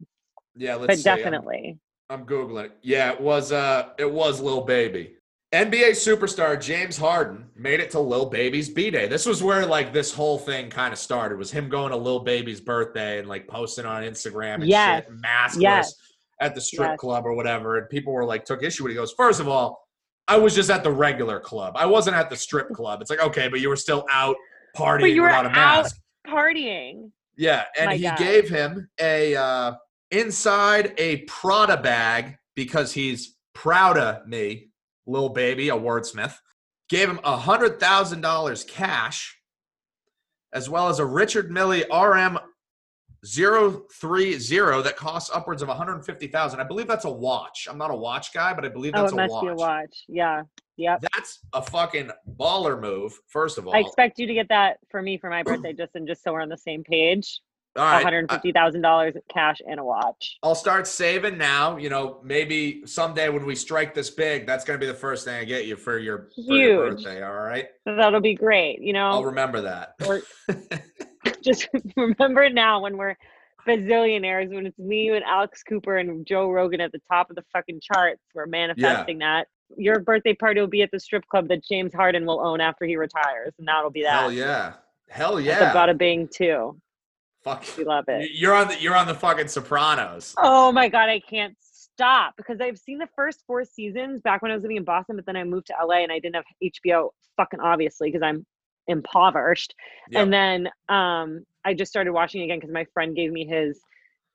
Yeah, let's But see. I'm- definitely, I'm googling it. Yeah, it was uh it was Lil Baby. NBA superstar James Harden made it to Lil Baby's B Day. This was where like this whole thing kind of started. Was him going to Lil Baby's birthday and like posting on Instagram and Yes. shit, maskless Yes. at the strip Yes. club or whatever. And people were like took issue with it. He goes, first of all, I was just at the regular club. I wasn't at the strip club. It's like, okay, but you were still out partying you were without a mask. out- partying. Yeah, and My he God. gave him a uh, inside a Prada bag because he's proud of me, little baby, a wordsmith. Gave him a hundred thousand dollars cash, as well as a Richard Mille RM 030 that costs upwards of 150,000. I believe that's a watch. I'm not a watch guy, but I believe Oh, that's it a must watch. be a watch. Yeah. Yep. That's a fucking baller move, first of all. I expect you to get that for me for my birthday, just and just so we're on the same page. all right. One hundred fifty thousand dollars cash and a watch. I'll start saving now. You know, maybe someday when we strike this big, that's going to be the first thing I get you for your, for your Huge. birthday. All right. That'll be great. You know, I'll remember that. or just remember now when we're bazillionaires when it's me and Alex Cooper and Joe Rogan at the top of the fucking charts. We're manifesting that. Your birthday party will be at the strip club that James Harden will own after he retires, and that'll be that. Hell yeah. Hell That's yeah. a bing too. Fuck. We love it. You're on the you're on the fucking Sopranos. Oh my god, I can't stop because I've seen the first four seasons back when I was living in Boston, but then I moved to LA and I didn't have HBO. Fucking obviously because I'm impoverished. Yep. And then um, I just started watching again because my friend gave me his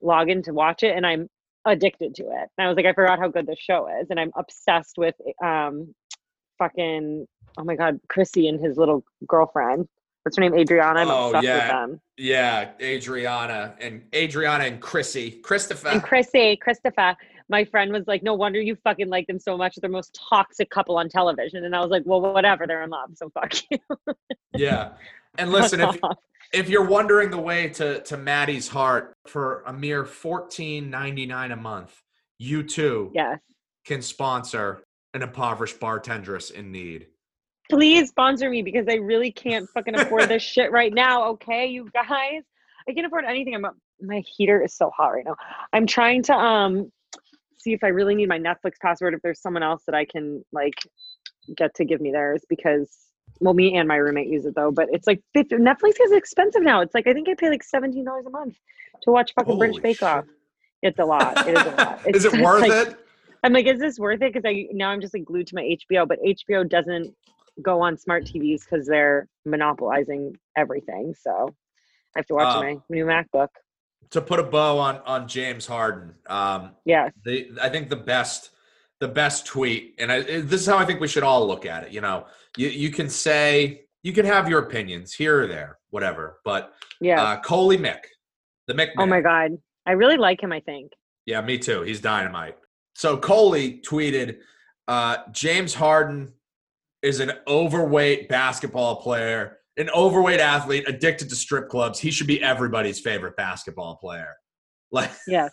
login to watch it, and I'm addicted to it. And I was like, I forgot how good this show is, and I'm obsessed with um, fucking oh my god, Chrissy and his little girlfriend. What's her name? Adriana. I'm Oh, obsessed yeah. with them. Yeah, Adriana and Adriana and Chrissy. Christopher. And Chrissy, Christopher, my friend was like, "No wonder you fucking like them so much. They're the most toxic couple on television." And I was like, "Well, whatever. They're in love, so fuck you." yeah. And listen, if if you're wondering the way to to Maddie's heart for a mere fourteen ninety nine a month, you too yes, can sponsor an impoverished bartenderess in need. please sponsor me because I really can't fucking afford this shit right now. Okay, you guys, I can't afford anything. I'm my heater is so hot right now. I'm trying to um see if I really need my Netflix password. If there's someone else that I can like get to give me theirs because well, me and my roommate use it though, but it's like 50, Netflix is expensive now. It's like I think I pay like seventeen dollars a month to watch fucking British Bake Off. It's a lot. It is a lot. It's is it worth like- it? I'm like, is this worth it? Because I now I'm just like glued to my HBO, but HBO doesn't go on smart TVs because they're monopolizing everything. So I have to watch Um, my new MacBook. To put a bow on on James Harden, um, Yes. the I think the best the best tweet, and I, this is how I think we should all look at it. You know, you you can say you can have your opinions here or there, whatever, but Yeah. uh, Coley Mick, the Mick. oh my God. I really like him, I think. Yeah, me too. He's dynamite. So Coley tweeted, uh, James Harden is an overweight basketball player, an overweight athlete addicted to strip clubs. He should be everybody's favorite basketball player. Like, Yes.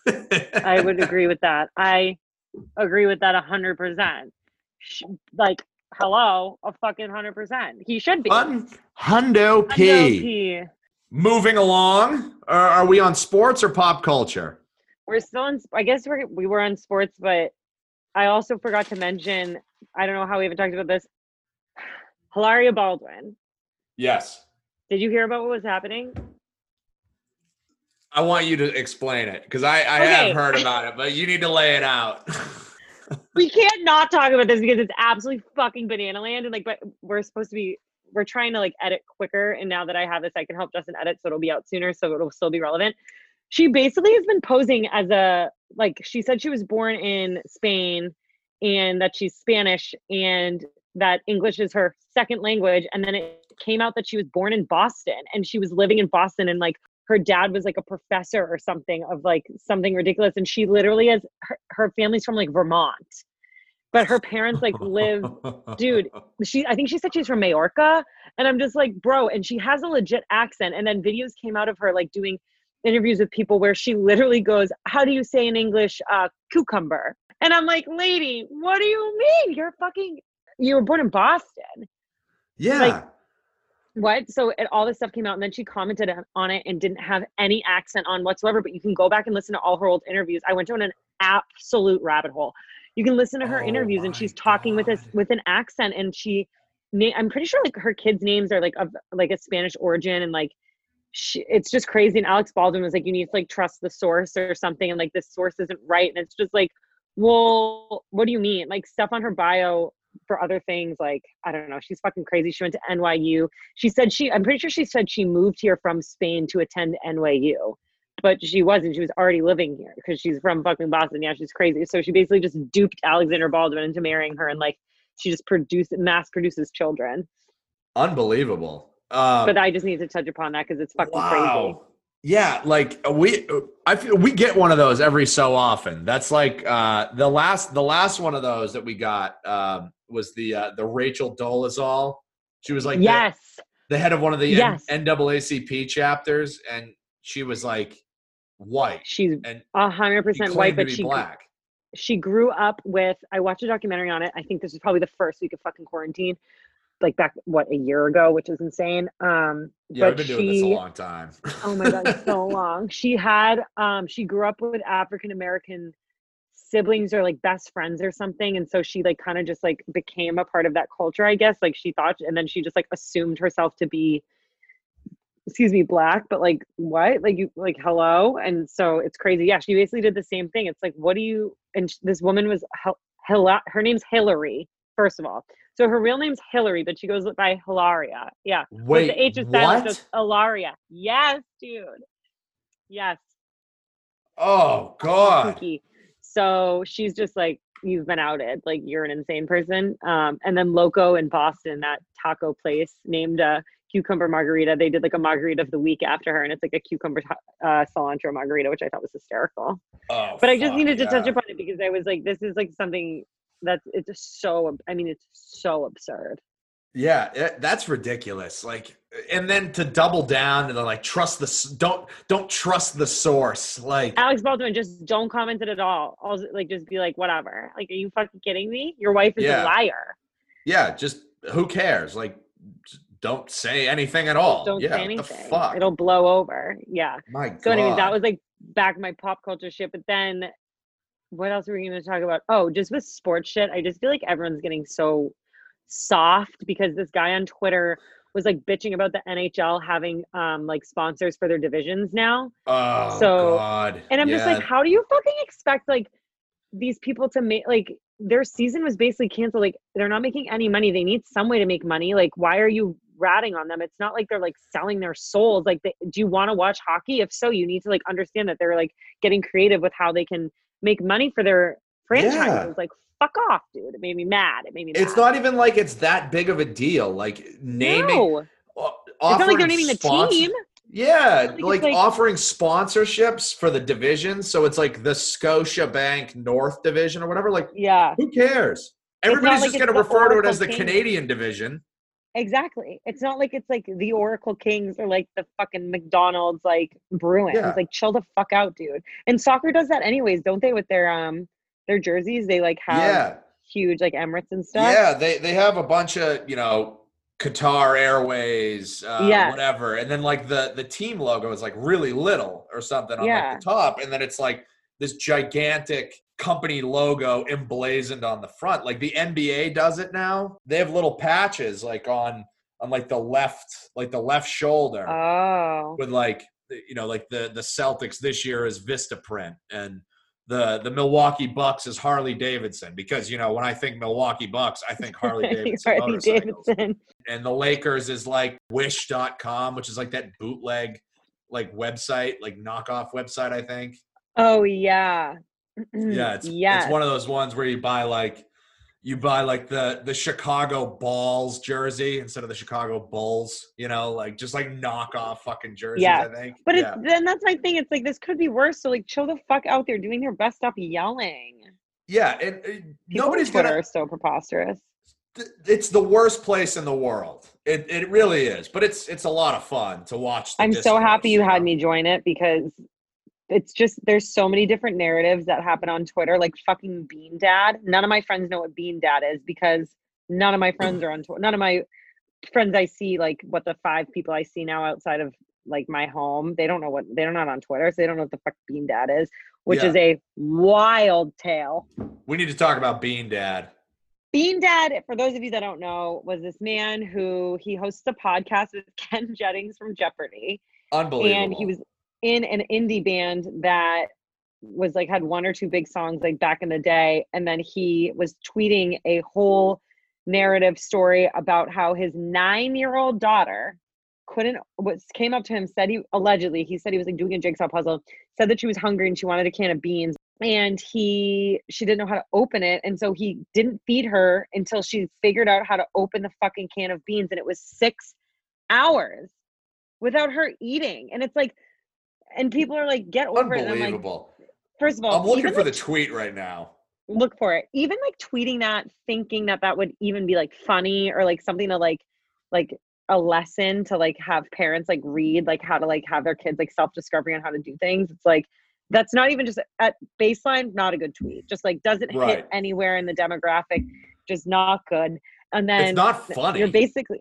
I would agree with that. I agree with that a hundred percent. Like, hello, a fucking hundred percent. He should be. Hun- Hundo Hundo P. Moving along, are, are we on sports or pop culture? We're still in. I guess we're we were on sports, but I also forgot to mention. I don't know how we haven't talked about this. Hilaria Baldwin. Yes. Did you hear about what was happening? I want you to explain it because I, I Okay. have heard about it, but you need to lay it out. we can't not talk about this because it's absolutely fucking banana land and like but we're supposed to be we're trying to like edit quicker and now that i have this i can help justin edit so it'll be out sooner so it'll still be relevant she basically has been posing as a like she said she was born in spain and that she's spanish and that english is her second language and then it came out that she was born in boston and she was living in boston and like her dad was like a professor or something of like something ridiculous and she literally has her, her family's from like vermont but her parents like live dude, she i think she said she's from majorca and i'm just like bro and she has a legit accent and then videos came out of her like doing interviews with people where she literally goes how do you say in english uh cucumber? And i'm like lady what do you mean? You're fucking you were born in boston. Yeah. like- what? So it, all this stuff came out and then she commented on- it and didn't have any accent on whatsoever but you can go back and listen to all her old interviews. I went down an absolute rabbit hole. You can listen to her Oh interviews and she's talking with this God. with an accent and she i'm pretty sure like her kids names are like of like a spanish origin and like she, it's just crazy. And alex baldwin was like you need to like trust the source or something and like this source isn't right and it's just like well what do you mean? Like stuff on her bio for other things like i don't know she's fucking crazy she went to nyu she said she i'm pretty sure she said she moved here from spain to attend nyu but she wasn't she was already living here because she's from fucking boston yeah she's crazy. So she basically just duped alexander baldwin into marrying her and like she just produced mass produces children. Unbelievable. Um, but i just need to touch upon that because it's fucking crazy Yeah, like uh, we I feel we get one of those every so often. That's like uh the last the last one of those that we got um was the uh the Rachel Dolezal. She was like yes the, head of one of the Yes. N- NAACP chapters and she was like white she's and a hundred percent white but she black. she grew up with i watched a documentary on it i think this is probably the first week of fucking quarantine like back what a year ago which is insane um Yeah, we've but been doing this a long time. oh my god so long. She had um she grew up with african american siblings or like best friends or something and so she like kind of just like became a part of that culture i guess like she thought and then she just like assumed herself to be excuse me black but like what? Like you like hello? And so it's crazy. Yeah she basically did the same thing. It's like what do you and this woman was her name's hillary first of all so her real name's hillary but she goes by hilaria yeah Wait, the H is silent, what? it's Yes, dude. Yes. Oh god. So she's just like, you've been outed. Like you're an insane person. Um, and then Loco in Boston, that taco place named uh, Cucumber Margarita. They did like a margarita of the week after her, and it's like a cucumber uh, cilantro margarita, which I thought was hysterical. Oh, But I just fuck, needed to touch upon it because I was like, this is like something that's it's just so. I mean, it's so absurd. Yeah, it, that's ridiculous. Like, and then to double down and then like trust the don't don't trust the source. Like, Alex Baldwin, just don't comment it at all. I'll like just be like, whatever. Like, are you fucking kidding me? Your wife is Yeah. a liar. yeah, just who cares? Like, don't say anything at all. Don't yeah, say anything. Fuck. It'll blow over. Yeah. My God. So, anyways, that was like back my pop culture shit. But then, what else are we going to talk about? Oh, just with sports shit. I just feel like everyone's getting so soft because this guy on Twitter was like bitching about the NHL having um like sponsors for their divisions now. Oh So- God. And I'm just like, how do you fucking expect like these people to make like their season was basically canceled. Like they're not making any money. They need some way to make money. Like why are you ratting on them? It's not like they're like selling their souls. Like they, do you want to watch hockey? If so, you need to like understand that they're like getting creative with how they can make money for their franchise. Yeah. Like fuck off, dude. It made me mad. It made me mad. It's not even like it's that big of a deal. Like naming, No. It's not like they're naming the team. Yeah, like, like- offering sponsorships for the division. So it's like the Scotiabank North Division or whatever. Like, Yeah. who cares? Everybody's just going to refer to it as the Canadian division. Exactly. It's not like it's like the Oracle Kings or like the fucking McDonald's like Bruins. Yeah. Like chill the fuck out, dude. And soccer does that anyways, don't they? With their um their jerseys, they like have Yeah, huge like Emirates and stuff. yeah. They they have a bunch of you know Qatar Airways, uh, Yes. whatever, and then like the the team logo is like really little or something on Yeah. like the top, and then it's like this gigantic company logo emblazoned on the front. Like the NBA does it now. They have little patches like on on like the left like the left shoulder Oh. with like you know like the the Celtics this year is Vistaprint and the the Milwaukee Bucks is Harley Davidson because you know when I think Milwaukee Bucks I think Harley Davidson Harley Davidson. and the Lakers is like wish.com which is like that bootleg like website like knockoff website I think Oh yeah. Yeah it's yes. it's one of those ones where you buy like you buy like the the Chicago Balls jersey instead of the Chicago Bulls you know like just like knockoff fucking jerseys Yeah. I think But yeah. it's then that's my thing. It's like this could be worse. So like chill the fuck out there doing their best. Stop yelling. yeah and uh, People nobody's Twitter gonna are so preposterous. th- it's the worst place in the world. It it really is, but it's it's a lot of fun to watch. the I'm so happy you had me join it because it's just there's so many different narratives that happen on Twitter, like fucking Bean Dad. None of my friends know what Bean Dad is because none of my friends are on Twitter. None of my friends I see, like what the five people I see now outside of like my home, they don't know what they're not on Twitter, so they don't know what the fuck Bean Dad is, which Yeah. is a wild tale. We need to talk about Bean Dad. Bean Dad, for those of you that don't know, was this man who he hosts a podcast with Ken Jennings from Jeopardy. Unbelievable. and he was in an indie band that was like had one or two big songs like back in the day and then he was tweeting a whole narrative story about how his 9-year-old daughter couldn't what came up to him said he allegedly he said he was like doing a jigsaw puzzle said that she was hungry and she wanted a can of beans and he she didn't know how to open it and so he didn't feed her until she figured out how to open the fucking can of beans and it was 6 hours without her eating and it's like and people are like get over it i'm like Unbelievable. first of all I'm looking for like, the tweet right now. look for it even like tweeting that thinking that that would even be like funny or like something to like like a lesson to like have parents like read like how to like have their kids like self-discovery on how to do things it's like that's not even just at baseline not a good tweet just like doesn't Right. hit anywhere in the demographic just not good and then It's not funny. you're basically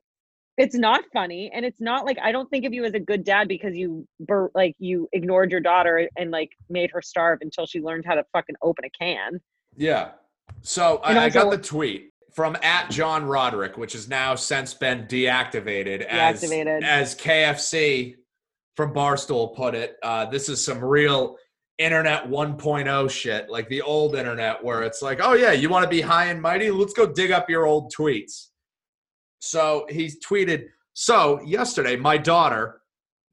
it's not funny and it's not like i don't think of you as a good dad because you bur- like you ignored your daughter and like made her starve until she learned how to fucking open a can Yeah. So I, I got the tweet from at John Roderick, which has now since been deactivated, as as KFC from Barstool put it. Uh, this is some real internet 1.0 shit, like the old internet, where it's like, oh yeah, you want to be high and mighty? Let's go dig up your old tweets. So he tweeted, so yesterday my daughter,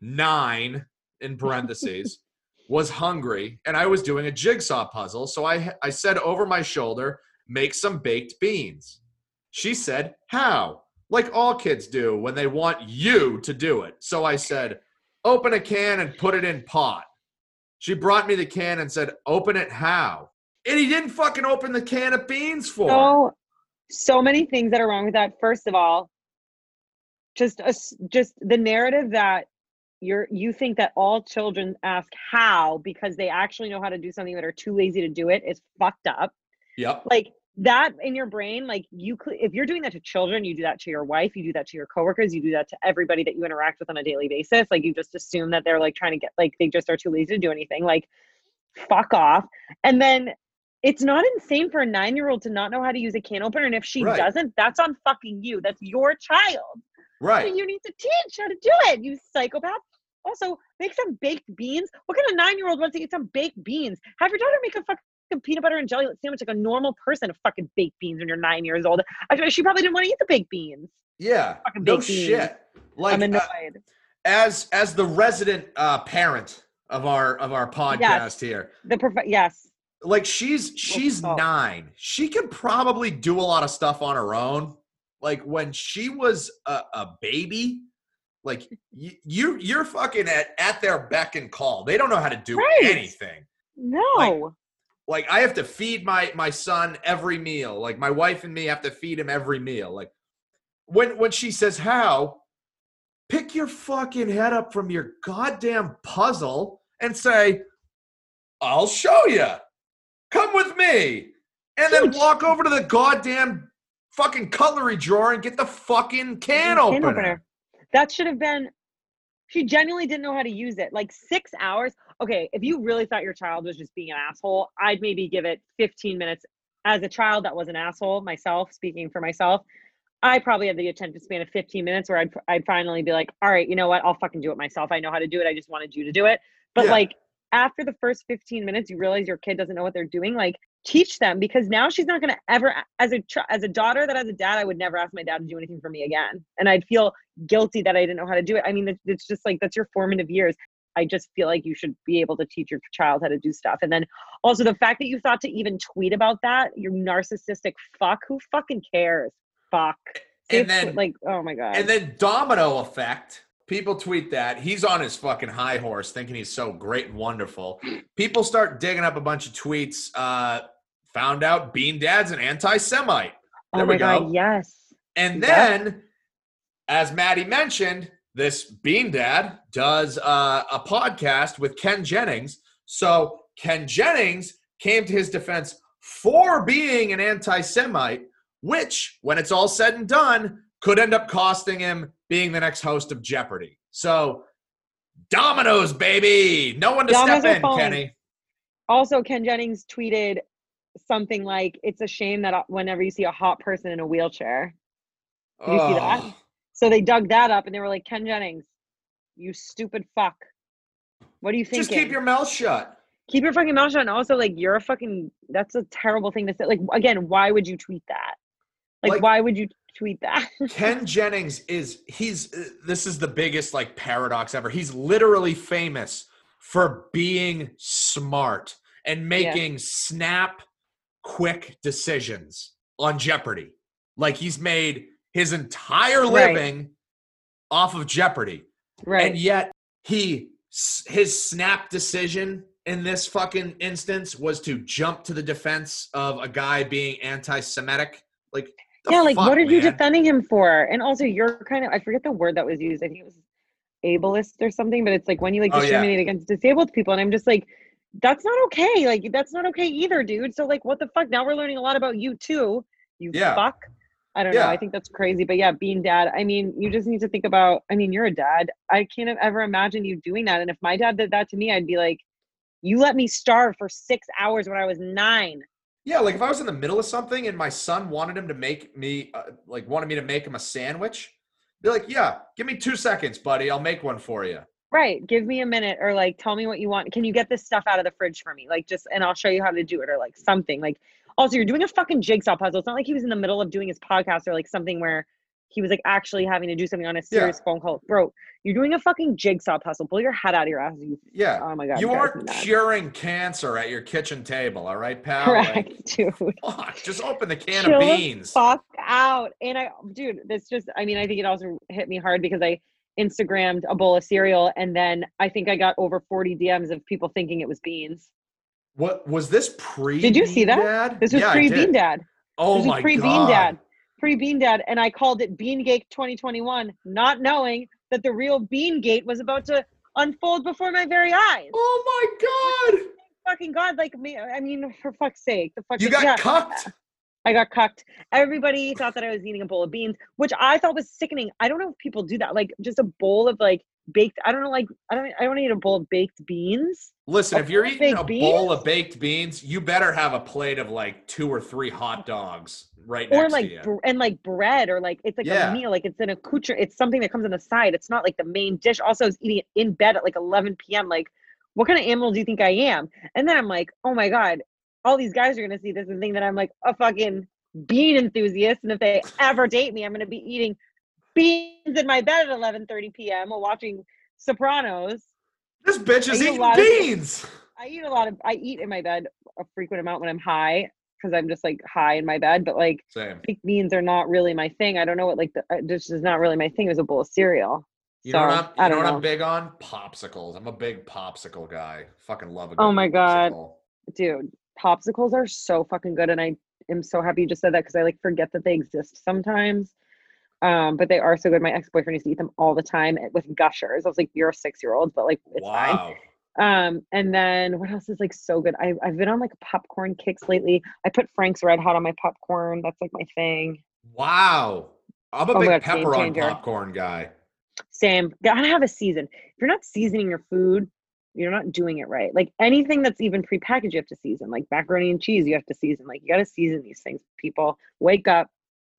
nine in parentheses, was hungry and I was doing a jigsaw puzzle. So I, I said over my shoulder, make some baked beans. She said, how? Like all kids do when they want you to do it. So I said, open a can and put it in pot. She brought me the can and said, open it how? And he didn't fucking open the can of beans for. So many things that are wrong with that. First of all just a just the narrative that you're you think that all children ask how because they actually know how to do something but are too lazy to do it is fucked up. Yep. like that in your brain like you if you're doing that to children you do that to your wife you do that to your coworkers you do that to everybody that you interact with on a daily basis like you just assume that they're like trying to get like they just are too lazy to do anything like fuck off. And then it's not insane for a nine year old to not know how to use a can opener. And if she Right. doesn't, that's on fucking you. That's your child. So Right. you need to teach how to do it, you psychopath. Also, make some baked beans. What kind of nine year old wants to eat some baked beans? Have your daughter make a fucking peanut butter and jelly sandwich like a normal person of fucking baked beans when you're nine years old. Actually, she probably didn't want to eat the baked beans. Yeah. Fucking No baked beans. shit. Like I'm uh, as as the resident uh, parent of our of our podcast here, the prof- yes. Like she's she's oh. nine. She can probably do a lot of stuff on her own. Like when she was a, a baby, like y- you you're fucking at at their beck and call. They don't know how to do Right. anything. No. Like I have to feed my my son every meal. Like my wife and me have to feed him every meal. Like when when she says how, pick your fucking head up from your goddamn puzzle and say, "I'll show you. Come with me." And then walk over to the goddamn fucking cutlery drawer and get the fucking can opener. That should have been. She genuinely didn't know how to use it. Like six hours. Okay, if you really thought your child was just being an asshole, I'd maybe give it 15 minutes. As a child that was an asshole myself, speaking for myself, I probably had the attention span of 15 minutes where I'd I'd finally be like, all right, you know what? I'll fucking do it myself. I know how to do it. I just wanted you to do it. But Yeah. like after the first 15 minutes, you realize your kid doesn't know what they're doing. Like teach them because now she's not going to ever as a as a daughter that has a dad i would never ask my dad to do anything for me again. And i'd feel guilty that i didn't know how to do it. I mean it's, it's just like that's your formative years. I just feel like you should be able to teach your child how to do stuff. And then also the fact that you thought to even tweet about that you narcissistic fuck who fucking cares? Fuck. And It's then like oh my god. And then domino effect. People tweet that he's on his fucking high horse, thinking he's so great and wonderful. People start digging up a bunch of tweets. Uh, found out Bean Dad's an anti-Semite, oh there my we go. god yes and then, as Maddie mentioned, this Bean Dad does uh, a podcast with Ken Jennings. So Ken Jennings came to his defense for being an anti-Semite, which, when it's all said and done, could end up costing him being the next host of Jeopardy. So, dominoes, baby. No one to Dominoes step in, falling. Kenny. Also, Ken Jennings tweeted something like, "It's a shame that uh, whenever you see a hot person in a wheelchair." Did you see that? So they dug that up and they were like, "Ken Jennings, you stupid fuck. What are you thinking? Just keep your mouth shut. keep your fucking mouth shut." And also, like, you're a fucking. That's a terrible thing to say. Like, again, why would you tweet that? Like, Like- why would you tweet that? Ken Jennings is he's uh, this is the biggest like paradox ever. He's literally famous for being smart and making snap quick decisions on Jeopardy. Like he's made his entire Right. living off of Jeopardy. right. And yet he his snap decision in this fucking instance was to jump to the defense of a guy being anti-Semitic. Like yeah, like, fuck, what are you defending him for? And also, you're kind of. I forget the word that was used. I think it was ableist or something. But it's like when you like Oh, yeah. discriminate against disabled people, and I'm just like. That's not okay. Like that's not okay either, dude. So like what the fuck? Now we're learning a lot about you too. You Yeah. fuck. I don't know. I think that's crazy. But yeah, being dad, I mean, you just need to think about I mean, you're a dad. I can't ever imagine you doing that. And if my dad did that to me, I'd be like, You let me starve for six hours when I was nine. Yeah, like if I was in the middle of something and my son wanted him to make me, uh, like, wanted me to make him a sandwich, be like, yeah, give me two seconds, buddy. I'll make one for you. Right. Give me a minute or like tell me what you want. Can you get this stuff out of the fridge for me? Like just and I'll show you how to do it or like something. Like also you're doing a fucking jigsaw puzzle. It's not like he was in the middle of doing his podcast or like something where he was like actually having to do something on a serious phone call. Bro, you're doing a fucking jigsaw puzzle. Pull your head out of your ass. You, Yeah. oh my god. you aren't curing cancer at your kitchen table, all right, pal? Like, Correct, dude. fuck, just open the can Chill of beans. Fuck out. And I, dude, this just, I mean, I think it also hit me hard because I Instagrammed a bowl of cereal and then I think I got over 40 DMs of people thinking it was beans. What was this pre? Did you see that? Dad? This was yeah, oh pre Bean Dad. Oh this my was pre god. Bean Dad. Pre Bean Dad. And I called it Bean Gate 2021, not knowing that the real Bean Gate was about to unfold before my very eyes. Oh my god. Fucking God, like me. I mean, for fuck's sake. The fuck. You got yeah. cucked. I got cucked. Everybody thought that I was eating a bowl of beans, which I thought was sickening. I don't know if people do that. Like just a bowl of like baked. I don't know, like I don't. I don't eat a bowl of baked beans. Listen, A if you're eating a baked bowl of baked beans, you better have a plate of like two or three hot dogs right or next like to you. br- and like bread or like it's like Yeah. a meal like it's an accoutrement it's something that comes on the side it's not like the main dish also I was eating it in bed at like 11 p.m like what kind of animal do you think i am and then i'm like oh my god all these guys are gonna see this and think that i'm like a fucking bean enthusiast and if they ever date me i'm gonna be eating beans in my bed at 11:30 p.m while watching sopranos this bitch is I eat a eating lot of- beans. I eat a lot of I eat in my bed a frequent amount when I'm high because I'm just like high in my bed. But like Same. baked beans are not really my thing. I don't know what like the uh, this is not really my thing. It was a bowl of cereal. You know what I'm, So, you know what know. I'm big on? Popsicles. I'm a big popsicle guy. Fucking love a good Oh my God. popsicle. Dude, popsicles are so fucking good, and I am so happy you just said that because I like forget that they exist sometimes. Um, but they are so good. My ex boyfriend used to eat them all the time eh, with gushers. I was like, "You're a six year old," but like, it's fine. Um, and then what else is like so good? I, I've been on like popcorn kicks lately. I put Frank's Red Hot on my popcorn. That's like my thing. Wow. I'm a Oh big God, pepper on popcorn guy. Same. Gotta have a season. If you're not seasoning your food, you're not doing it right. Like anything that's even prepackaged, you have to season. Like macaroni and cheese, you have to season. Like you gotta season these things. People, wake up.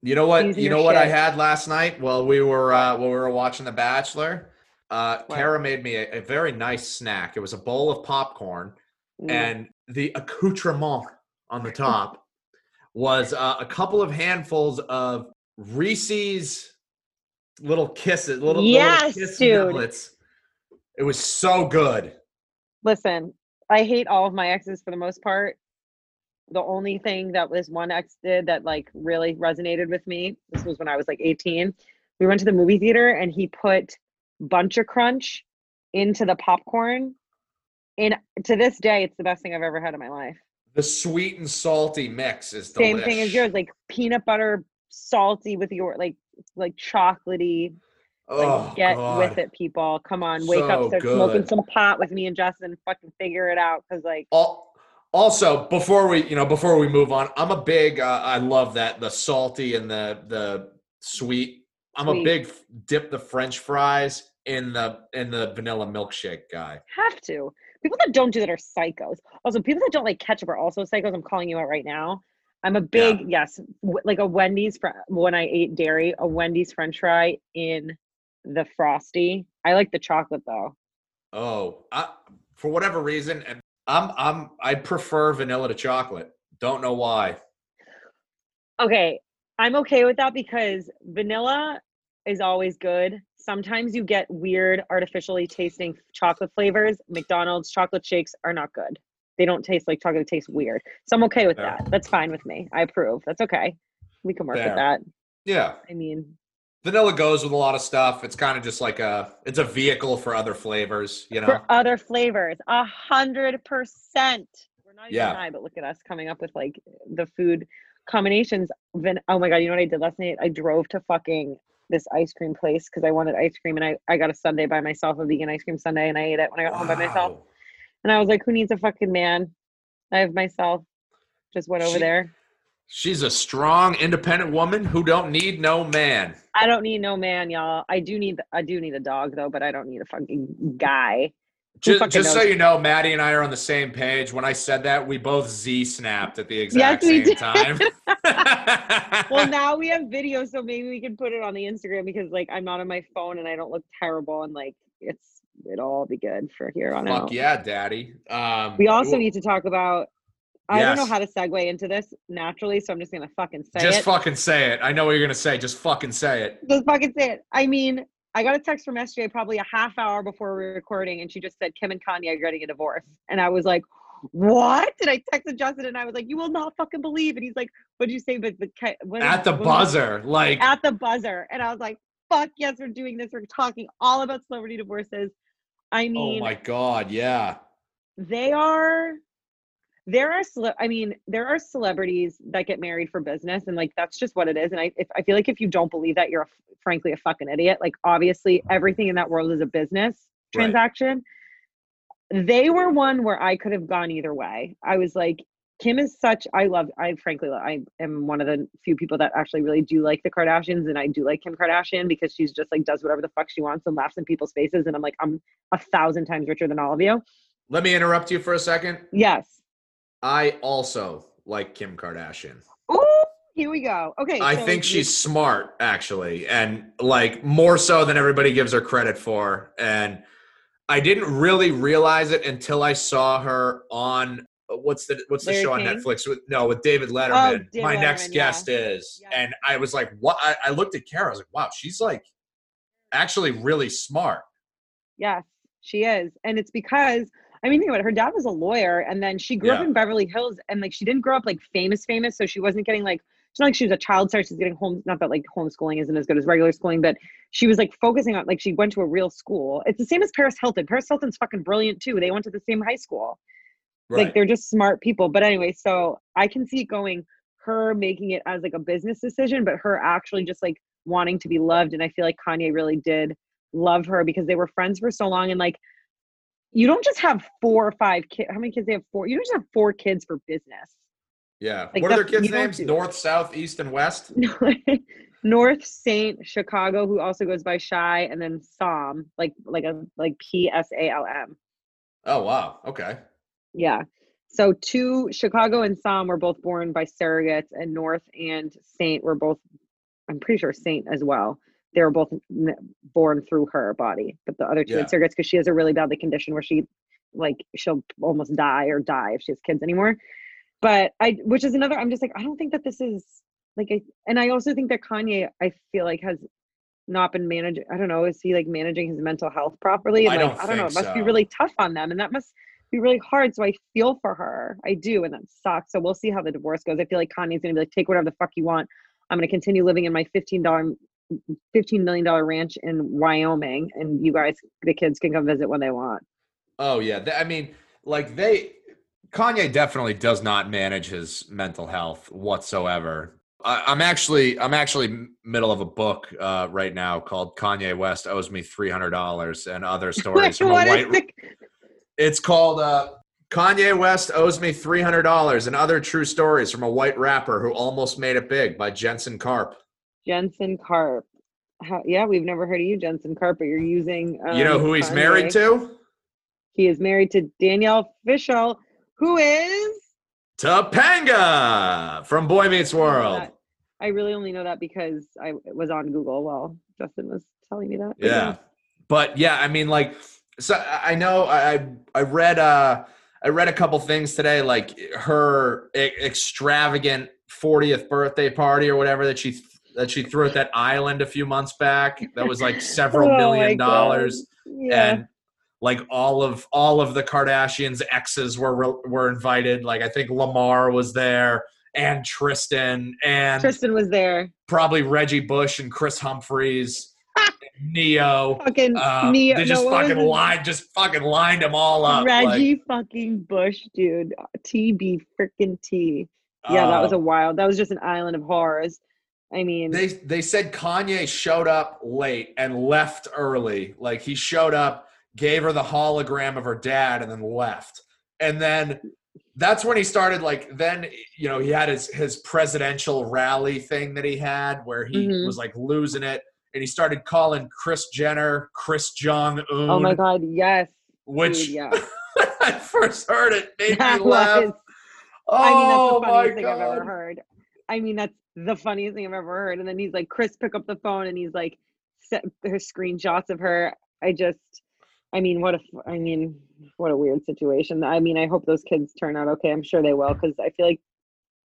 You know what? You know what I had last night while we were uh, while we were watching The Bachelor. Uh? Kara made me a, a very nice snack. It was a bowl of popcorn, Mm. and the accoutrement on the top was uh, a couple of handfuls of Reese's little kisses, little, Yes, little kiss dude. It was so good. Listen, I hate all of my exes for the most part. The only thing that this one ex did that like really resonated with me, this was when I was like 18. We went to the movie theater and he put Buncha Crunch into the popcorn. And to this day, it's the best thing I've ever had in my life. The sweet and salty mix is the Same thing as yours, like peanut butter, salty with your like like chocolatey. Like Oh, get God. with it, people. Come on, wake So up, start smoking some pot with me and Justin. Fucking figure it out, cause like Al- Also, before we, you know, before we move on, I'm a big. Uh, I love that the salty and the the sweet. I'm a big dip the French fries in the in the vanilla milkshake guy. have to. People that don't do that are psychos. Also, people that don't like ketchup are also psychos. I'm calling you out right now. I'm a big yes, w- like a Wendy's fr- when I ate dairy, a Wendy's French fry in the frosty. I like the chocolate though. Oh, I, for whatever reason, and I'm I'm I prefer vanilla to chocolate. Don't know why. Okay, I'm okay with that because vanilla is always good. Sometimes you get weird, artificially tasting chocolate flavors. McDonald's chocolate shakes are not good. They don't taste like chocolate, they taste weird. So I'm okay with Fair. that. That's fine with me. I approve. That's okay. We can work Fair. with that. Yeah, I mean, vanilla goes with a lot of stuff. It's kind of just like a it's a vehicle for other flavors. You know. for other flavors, a hundred percent. We're not even Yeah. high, but look at us coming up with like the food combinations. Van- oh my god, you know what I did last night? I drove to fucking this ice cream place because I wanted ice cream, and I I got a sundae by myself, a vegan ice cream sundae, and I ate it when I got home by myself. And I was like, who needs a fucking man? I have myself. Just went over She- there. She's a strong, independent woman who don't need no man. I don't need no man, y'all. I do need I do need a dog though, but I don't need a fucking guy. Just, fucking just so you know, Maddie and I are on the same page. When I said that, we both Z snapped at the exact we same did. time. well now we have video so maybe we can put it on the instagram because like i'm not on my phone and i don't look terrible and like it's it'll all be good for here on Fuck out yeah, Daddy. Um, we also w- need to talk about i don't know how to segue into this naturally so i'm just gonna fucking say just it Just fucking say it. I know what you're gonna say. Just fucking say it. just fucking say it i mean i got a text from sj probably a half hour before we were recording and she just said kim and kanye are getting a divorce and i was like what did i texted justin and i was like you will not fucking believe and he's like what'd you say but the what At the buzzer, like at the buzzer. And I was like, fuck yes, we're doing this. We're talking all about celebrity divorces. I mean, oh mean, my god, yeah. they are there are cele- I mean, there are celebrities that get married for business and like that's just what it is. And I if, I feel like if you don't believe that, you're a, frankly a fucking idiot. Like obviously mm-hmm. everything in that world is a business Right. transaction. They were one where I could have gone either way. I was like Kim is such I love I frankly I am one of the few people that actually really do like the Kardashians and I do like Kim Kardashian because she's just like does whatever the fuck she wants and laughs in people's faces and I'm like I'm a thousand times richer than all of you. Let me interrupt you for a second. Yes. I also like Kim Kardashian. Oh, here we go. Okay. I so think she's smart, actually, and like more so than everybody gives her credit for. And I didn't really realize it until I saw her on what's the what's the Larry show on King? Oh, Netflix with no with David oh, Letterman. David My next Letterman, guest yeah. is, Yeah. and I was like, what? I, I looked at Kara. I was like, wow, she's like actually really smart. Yes, she is. And it's because I mean, think about it. Her dad was a lawyer, and then she grew up in Beverly Hills, and like she didn't grow up like famous, famous. So she wasn't getting like it's not like she was a child star. She's getting home. Not that like homeschooling isn't as good as regular schooling, but she was like focusing on like she went to a real school. It's the same as Paris Hilton. Paris Hilton's fucking brilliant too. They went to the same high school. Like they're just smart people. But anyway, so I can see it going her making it as like a business decision, but her actually just like wanting to be loved. And I feel like Kanye really did love her because they were friends for so long. And like, you don't just have four or five kids. How many kids they have? Four. You don't just have four kids for business. yeah. like, what are their kids' names? North, South, East, and West. North Saint Chicago, who also goes by Shy, and then Psalm, like like a like P S A L M. Oh wow. Okay. Yeah. So two Chicago and Psalm were both born by surrogates, and North and Saint were both. I'm pretty sure Saint as well. They were both born through her body, but the other two had Yeah. surrogates because she has a really badly condition where she, like, she'll almost die or die if she has kids anymore. But I, which is another. I'm just like, I don't think that this is like, I, and I also think that Kanye, I feel like has not been managing. I don't know. Is he like managing his mental health properly? I like, don't I don't know. It must be really tough on them, and that must be really hard. So I feel for her. I do, and that sucks. So we'll see how the divorce goes. I feel like Kanye's gonna be like, take whatever the fuck you want. I'm gonna continue living in my fifteen dollar, fifteen million dollar ranch in Wyoming, and you guys, the kids, can come visit when they want. Oh yeah, I mean, like they, Kanye definitely does not manage his mental health whatsoever. I, I'm actually, I'm actually middle of a book uh, right now called Kanye West owes me three hundred dollars and other stories from a white. the- It's called uh, Kanye West owes me three hundred dollars and other true stories from a white rapper who almost made it big by Jensen Karp. Jensen Karp. How, yeah, we've never heard of you, Jensen Karp, but you're using. Um, you know who he's married to? He is married to Danielle Fishel, who is. Topanga from Boy Meets World. I really only know that because I was on Google while Justin was telling me that. Yeah but yeah i mean like so i know i I- read uh i read a couple things today like her extravagant 40th birthday party or whatever that she that she threw at that island a few months back that was like several Oh million dollars Yeah. and like all of all of the kardashians exes were were invited like i think lamar was there and tristan and Tristan was there. probably reggie bush and kris humphries neo Fucking uh, Neo. they just no, fucking lined, just fucking lined them all up. like, Reggie fucking Bush, dude. TB freaking T. Yeah, that was uh, a wild. That was just an island of horrors. I mean, They they said Kanye showed up late and left early. Like he showed up, gave her the hologram of her dad, and then left. And then that's when he started. Like then you know he had his his presidential rally thing that he had where he Mhm. was like losing it, and he started calling Kris Jenner Kris Jong Un. oh my god, yes, Which dude, yeah. I first heard it made That me laugh. was- I mean, that's Oh the my funniest thing I've God. ever heard. I mean, that's the funniest thing I've ever heard. And then he's like, Kris, pick up the phone, and he's like, set her screenshots of her. I just, I mean, what a, f- I mean, what a weird situation. I mean, I hope those kids turn out okay. I'm sure they will, because I feel like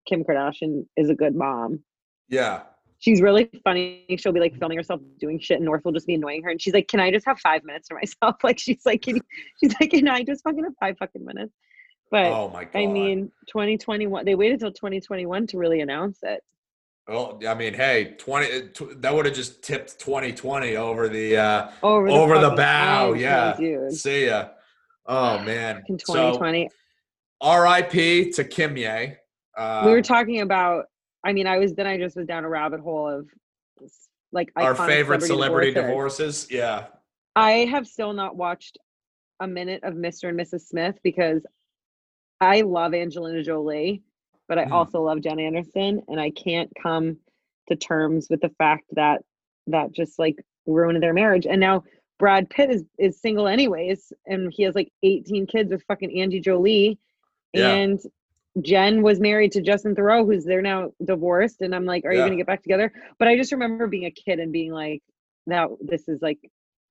Kim Kardashian is a good mom. Yeah. She's really funny. She'll be like filming herself doing shit, and North will just be annoying her. And she's like, "Can I just have five minutes for myself?" Like she's like, "Can you, she's like, can I just fucking have five fucking minutes?" But Oh my god. I mean, 2021. They waited till 2021 to really announce it. Well, I mean, hey, twenty tw- that would have just tipped 2020 over the uh Over the, over the bow. Yeah. dude. See ya. Oh man. In So 2020, R.I.P. to Kim Ye. Uh, we were talking about. I mean, I was then I just was down a rabbit hole of like our favorite celebrity divorces. divorces. Yeah. I have still not watched a minute of Mr. and Mrs. Smith because I love Angelina Jolie, but I also love Jen Aniston, and I can't come to terms with the fact that that just like ruined their marriage. And now Brad Pitt is is single anyways, and he has like 18 kids with fucking Angie Jolie, Yeah. and Jen was married to Justin Theroux, who's they're now divorced. And I'm like, are you gonna get back together? But I just remember being a kid and being like, now this is like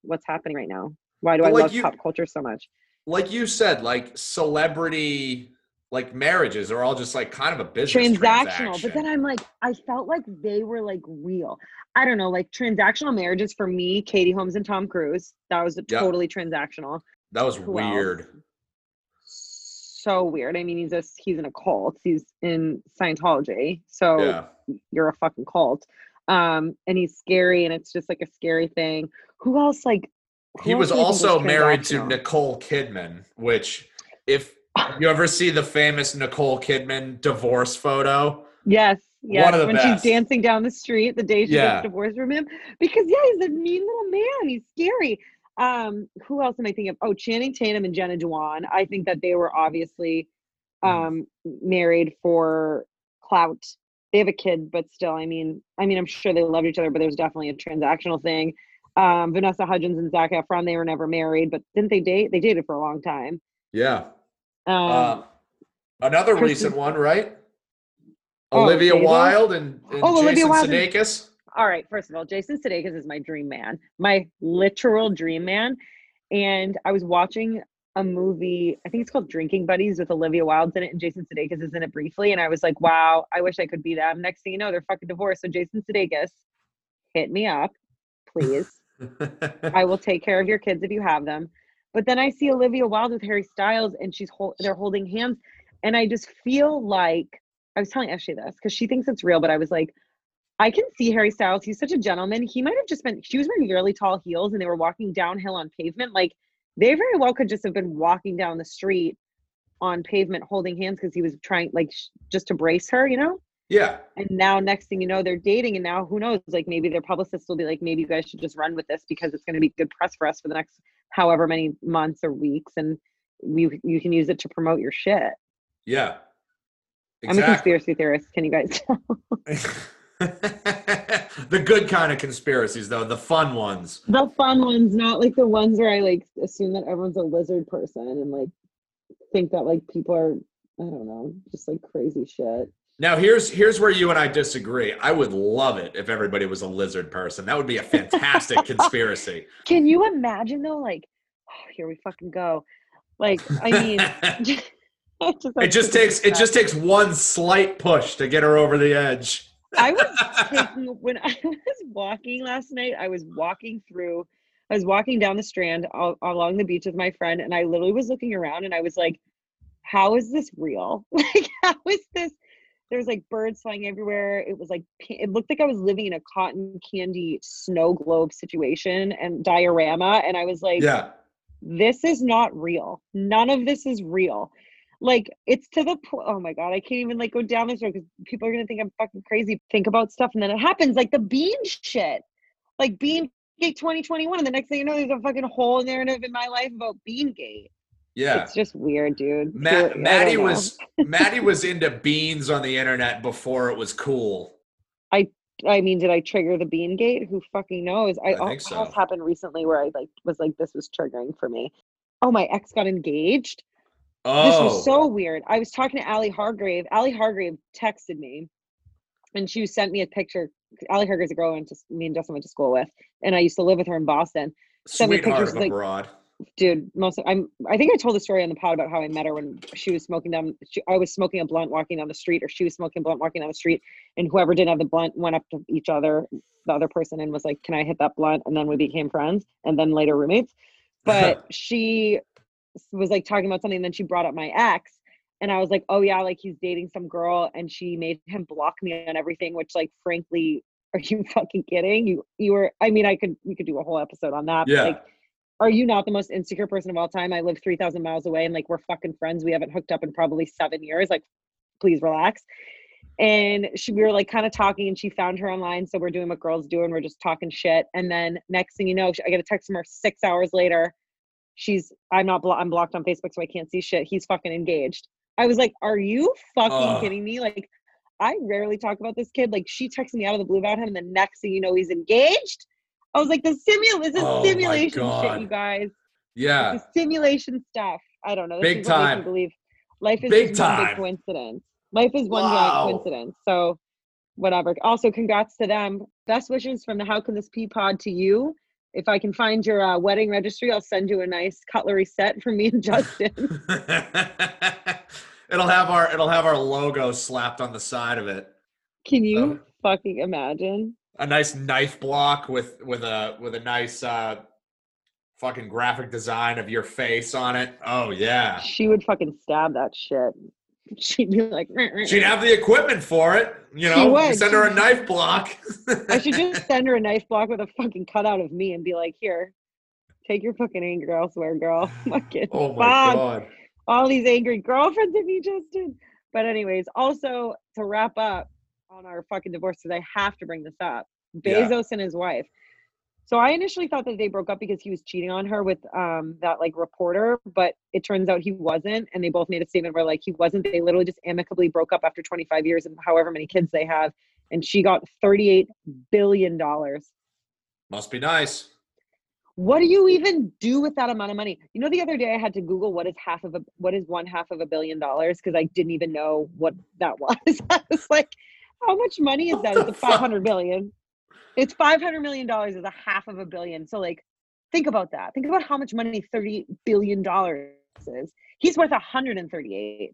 what's happening right now. Why do But, I like, love you- pop culture so much? like you said, like celebrity like marriages are all just like kind of a business transactional transaction. but then i'm like i felt like they were like real i don't know like transactional marriages for me katie holmes and tom cruise that was Yeah. totally transactional that was Who else? weird. so weird i mean he's a he's in a cult he's in scientology so Yeah. you're a fucking cult um and he's scary and it's just like a scary thing who else like who He else was do I think also married to? Nicole Kidman, which if you ever see the famous Nicole Kidman divorce photo, Yes, yes. of the when best. she's dancing down the street the day she Yeah. gets divorced from him, because yeah, he's a mean little man. He's scary. Um, who else am I thinking of? Oh, Channing Tatum and Jenna Dewan. I think that they were obviously Mhm. um married for clout. They have a kid, but still, I mean, I mean, I'm sure they loved each other, but there's definitely a transactional thing. Um, Vanessa Hudgens and Zac Efron, they were never married, but didn't they date? They dated for a long time. yeah. Um, Uh, another Kristen- recent one, right? Oh, Olivia Jada? Wilde and, and Oh, Olivia Jason Wilde and- Sudeikis. all right, first of all, Jason Sudeikis is my dream man, my literal dream man. And I was watching a movie, I think it's called Drinking Buddies with Olivia Wilde's in it and Jason Sudeikis is in it briefly. And I was like, wow, I wish I could be them. Next thing you know, they're fucking divorced. So Jason Sudeikis, hit me up, please. I will take care of your kids if you have them. But then I see Olivia Wilde with Harry Styles and she's hol- they're holding hands. And I just feel like I was telling Ashley this because she thinks it's real, but I was like, I can see Harry Styles. He's such a gentleman. He might have just been, she was wearing really tall heels and they were walking downhill on pavement. Like they very well could just have been walking down the street on pavement holding hands because he was trying, like, sh- just to brace her, you know? Yeah. And now, next thing you know, they're dating. And now, who knows? Like, maybe their publicist will be like, maybe you guys should just run with this because it's going to be good press for us for the next however many months or weeks. And we, you can use it to promote your shit. Yeah. I'm a conspiracy theorist. Can you guys tell? the good kind of conspiracies, though, the fun ones. the fun ones, not like the ones where I like assume that everyone's a lizard person and like think that like people are, I don't know, just like crazy shit. Now here's here's where you and I disagree. I would love it if everybody was a lizard person. That would be a fantastic conspiracy. Can you imagine though? Like, oh, here we fucking go. Like, I mean, it just, it just takes it just takes one slight push to get her over the edge. I was taking when I was walking last night. I was walking through. I was walking down the strand al- along the beach with my friend, and I literally was looking around, and I was like, "How is this real? Like, how is this?" There was like birds flying everywhere. It was like it looked like I was living in a cotton candy snow globe situation and diorama, and I was like, yeah. this is not real. None of this is real. Like it's to the point. Oh my god, I can't even like go down this road because people are gonna think I'm fucking crazy. Think about stuff and then it happens. Like the bean shit, like Bean Gate 2021, and the next thing you know, there's a fucking whole narrative in my life about Bean Gate. Yeah. It's just weird, dude. Ma- Maddie was Maddie was into beans on the internet before it was cool. I I mean, did I trigger the Bean Gate? Who fucking knows? I, I oh, what so. happened recently where I like was like this was triggering for me. Oh, my ex got engaged. Oh, This was so oh. weird. I was talking to Allie Hargrave. Allie Hargrave texted me and she sent me a picture. Allie Hargrave's a girl I went to, me and Justin went to school with. And I used to live with her in Boston. sent me sweetheart pictures of like- broad. Dude, most of, I'm I think I told the story on the pod about how I met her when she was smoking down she, I was smoking a blunt walking down the street or she was smoking a blunt walking down the street and whoever didn't have the blunt went up to each other, the other person and was like, Can I hit that blunt? And then we became friends and then later roommates. But she was like talking about something and then she brought up my ex and I was like, "Oh yeah, like he's dating some girl," and she made him block me on everything. Which, like, frankly, are you fucking kidding? You you were. I mean, I could we could do a whole episode on that. but, Yeah. Like, are you not the most insecure person of all time? I live three thousand miles away, and like we're fucking friends. We haven't hooked up in probably seven years. Like, please relax. And she, we were like kind of talking, and she found her online. So we're doing what girls do, and we're just talking shit. And then next thing you know, I get a text from her six hours later. She's I'm not blo- I'm blocked on Facebook, so I can't see shit. He's fucking engaged. I was like, "Are you fucking Ugh. kidding me?" Like, I rarely talk about this kid. Like, she texted me out of the blue about him, and the next thing you know, he's engaged. I was like, "The simul this is Oh simulation shit, you guys. Yeah. The simulation stuff. I don't know. This Big is what makes me time. Believe life is Big time. big coincidence. Life is one Wow. giant coincidence. So, whatever. Also, congrats to them. Best wishes from the How Can This Be Pod to you. If I can find your uh, wedding registry, I'll send you a nice cutlery set for me and Justin. it'll have our it'll have our logo slapped on the side of it. Can you Um, fucking imagine? A nice knife block with with a with a nice uh fucking graphic design of your face on it. Oh yeah. She would fucking stab that shit. She'd be like, She'd have the equipment for it. You know, You send her a knife block. I should just send her a knife block with a fucking cutout of me and be like, here, take your fucking anger elsewhere, girl. Fucking Oh my fuck. god. All these angry girlfriends of me, did. But anyways, also to wrap up on our fucking divorce, because I have to bring this up. Yeah. Bezos and his wife. So I initially thought that they broke up because he was cheating on her with um that like reporter, but it turns out he wasn't, and they both made a statement where like he wasn't. They literally just amicably broke up after 25 years and however many kids they have, and she got 38 billion dollars. Must be nice. What do you even do with that amount of money? You know, the other day I had to Google what is half of a what is one half of a billion dollars because I didn't even know what that was. I was like, how much money is that? It's a five hundred billion. It's five hundred million dollars is a half of a billion. So like, think about that. Think about how much money thirty billion dollars is. He's worth hundred and thirty-eight.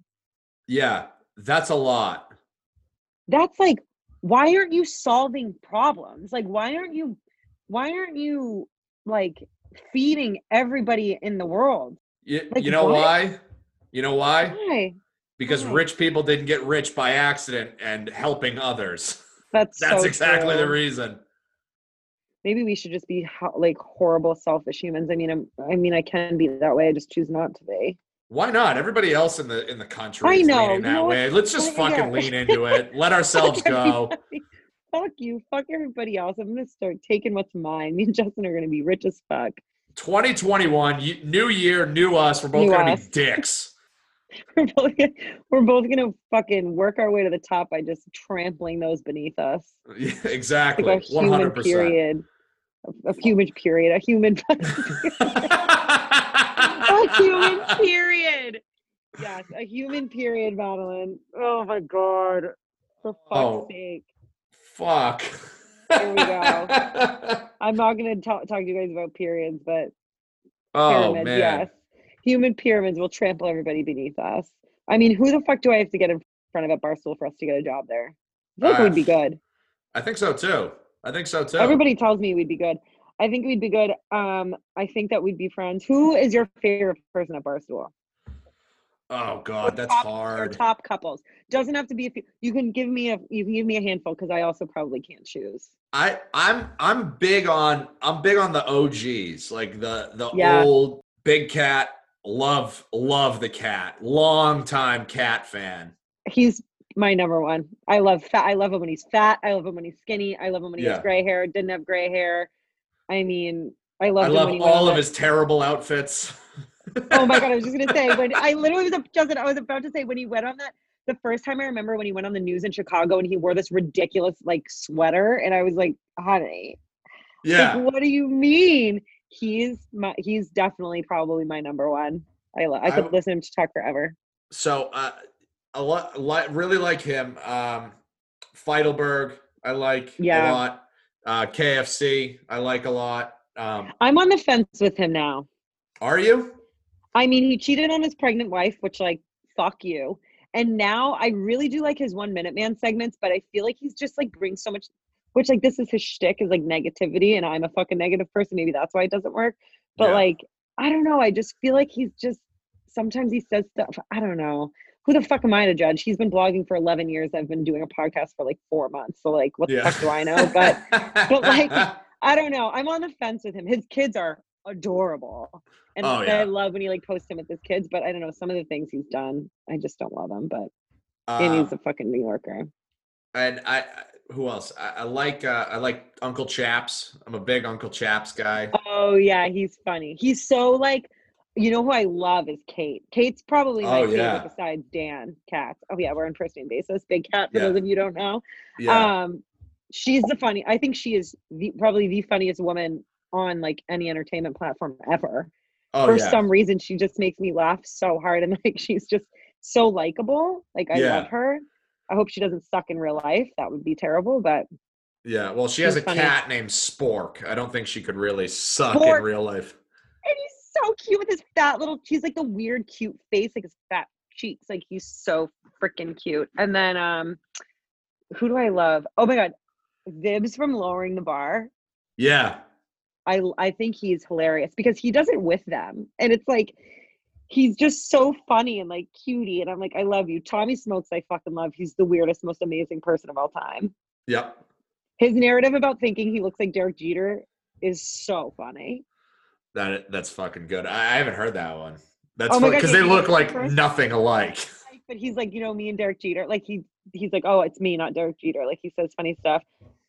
Yeah, that's a lot. That's like, why aren't you solving problems? Like, why aren't you, why aren't you like feeding everybody in the world? You, Like you know what? why? You know why? Why? Because Why? rich people didn't get rich by accident and helping others. That's That's so exactly the reason. Maybe we should just be ho- like horrible, selfish humans. I mean, I'm, I mean, I can be that way. I just choose not to be. Why not? Everybody else in the in the country I is know, leaning that know way. Let's just Oh fucking God. lean into it. Let ourselves go. Fuck you. Fuck everybody else. I'm gonna start taking what's mine. Me and Justin are gonna be rich as fuck. 2021, new year, new us. We're both New gonna us. be dicks. We're both gonna, we're both gonna fucking work our way to the top by just trampling those beneath us. Yeah, Like exactly. a human 100%. period. A, a human period. A human. Period. A human period. Yes, a human period, Madeline. Oh my god. For fuck's Oh. sake. Fuck. Here we go. I'm not gonna talk, talk to you guys about periods, but oh pyramids, man. yes. Human pyramids will trample everybody beneath us. I mean, who the fuck do I have to get in front of at Barstool for us to get a job there? I like Uh, we'd be good. I think so too. I think so too. Everybody tells me we'd be good. I think we'd be good. Um, I think that we'd be friends. Who is your favorite person at Barstool? Oh god, that's top, hard. top couples doesn't have to be a few. You can give me a you can give me a handful because I also probably can't choose. I I'm I'm big on I'm big on the OGs, like the the Yeah. old big cat. Love love the cat. Long time cat fan. He's my number one. I love fat. I love him when he's fat. I love him when he's skinny. I love him when he Yeah. has gray hair. Didn't have gray hair. I mean, I love. I him love all of his terrible outfits. Oh my god! I was just gonna say when I literally was Justin. I was about to say when he went on that. The first time I remember when he went on the news in Chicago and he wore this ridiculous like sweater, and I was like, honey, yeah. Like, what do you mean? He's my he's definitely probably my number one. I lo- I I could w- listen to talk forever. So uh, a lot, really like him. Um, Feitelberg, I like Yeah. a lot. Uh, KFC, I like a lot. Um, I'm on the fence with him now. are you? I mean, he cheated on his pregnant wife, which like fuck you. And now I really do like his one minute man segments, but I feel like he's just like brings so much which like this is his shtick is like negativity and I'm a fucking negative person. Maybe that's why it doesn't work. But Yeah. like, I don't know. I just feel like he's just sometimes he says stuff. I don't know. Who the fuck am I to judge? He's been blogging for 11 years. I've been doing a podcast for like four months. So like, what the fuck do I know? But but, like, I don't know. I'm on the fence with him. His kids are adorable. And Oh, yeah. I love when he like posts him with his kids, but I don't know some of the things he's done. I just don't love him. But and Um, he's a fucking New Yorker. and I- who else? I, I like uh, I like Uncle Chaps. I'm a big Uncle Chaps guy. Oh yeah, he's funny. He's so like You know who I love is Kate. Kate's probably my Oh, favorite yeah. besides Dan Katz. Oh yeah, we're on first name basis. Big cat for Yeah. those of you who don't know. Yeah. Um, she's the funny. I think she is the, probably the funniest woman on like any entertainment platform ever. oh For yeah. some reason, she just makes me laugh so hard, and like she's just so likable. Like I love her. I hope she doesn't suck in real life. That would be terrible. But yeah. Well, she has a funny. cat named Spork. I don't think she could really suck Spork. in real life. and he's so cute with his fat little. He's like the weird, cute face, like his fat cheeks. Like he's so freaking cute. And then um, who do I love? Oh my god, Vibs from Lowering the Bar. Yeah. I I think he's hilarious because he does it with them, and it's like he's just so funny and like cutie. And I'm like, I love you, Tommy Smokes. I fucking love. He's the weirdest, most amazing person of all time. Yep. His narrative about thinking he looks like Derek Jeter is so funny. That that's fucking good. I, I haven't heard that one. That's Oh because yeah, they look like first? nothing alike. But he's like, you know, me and Derek Jeter. Like he he's like, oh, it's me, not Derek Jeter. Like he says funny stuff.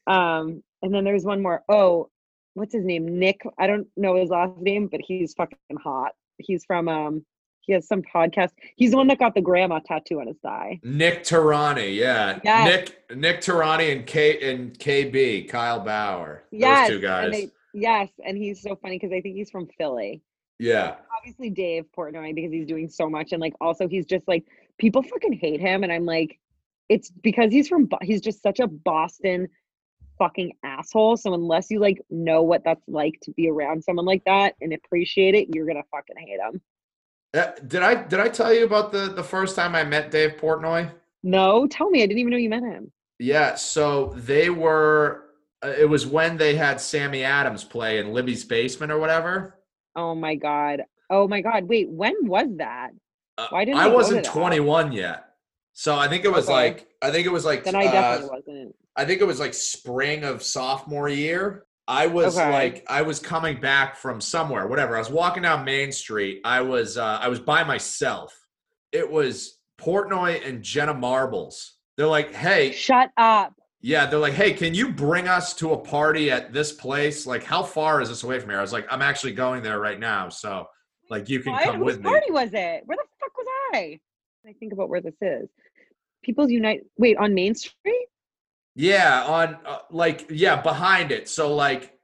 Um, and then there's one more. Oh, what's his name? Nick. I don't know his last name, but he's fucking hot. He's from um. He has some podcast. He's the one that got the grandma tattoo on his thigh. Nick Turani, yeah. Yes. Nick Nick Turani and K and KB, Kyle Bauer. Yes, Those two guys. And they, yes, and he's so funny because I think he's from Philly. yeah. Obviously, Dave Portnoy because he's doing so much, and like also he's just like people fucking hate him, and I'm like, it's because he's from he's just such a Boston fucking asshole. So unless you like know what that's like to be around someone like that and appreciate it, you're gonna fucking hate him. Uh, did I did I tell you about the the first time I met Dave Portnoy? No, tell me, I didn't even know you met him. Yeah, so they were uh, it was when they had Sammy Adams play in Libby's basement or whatever. Oh my god. Oh my god. Wait, when was that? Uh, Why didn't I wasn't 21 yet. So I think it was Okay. like I think it was like Then I uh, definitely wasn't. I think it was like spring of sophomore year. I was Okay. like I was coming back from somewhere, whatever. I was walking down Main Street. I was uh, I was by myself. It was Portnoy and Jenna Marbles. They're like, "Hey, Shut up. yeah." They're like, "Hey, can you bring us to a party at this place? Like, how far is this away from here?" I was like, "I'm actually going there right now, so like you can Why? come Whose with me." party was it? Where the fuck was I? I think about where this is. People's Unite. Wait, on Main Street? Yeah, on uh, like yeah, behind it. So like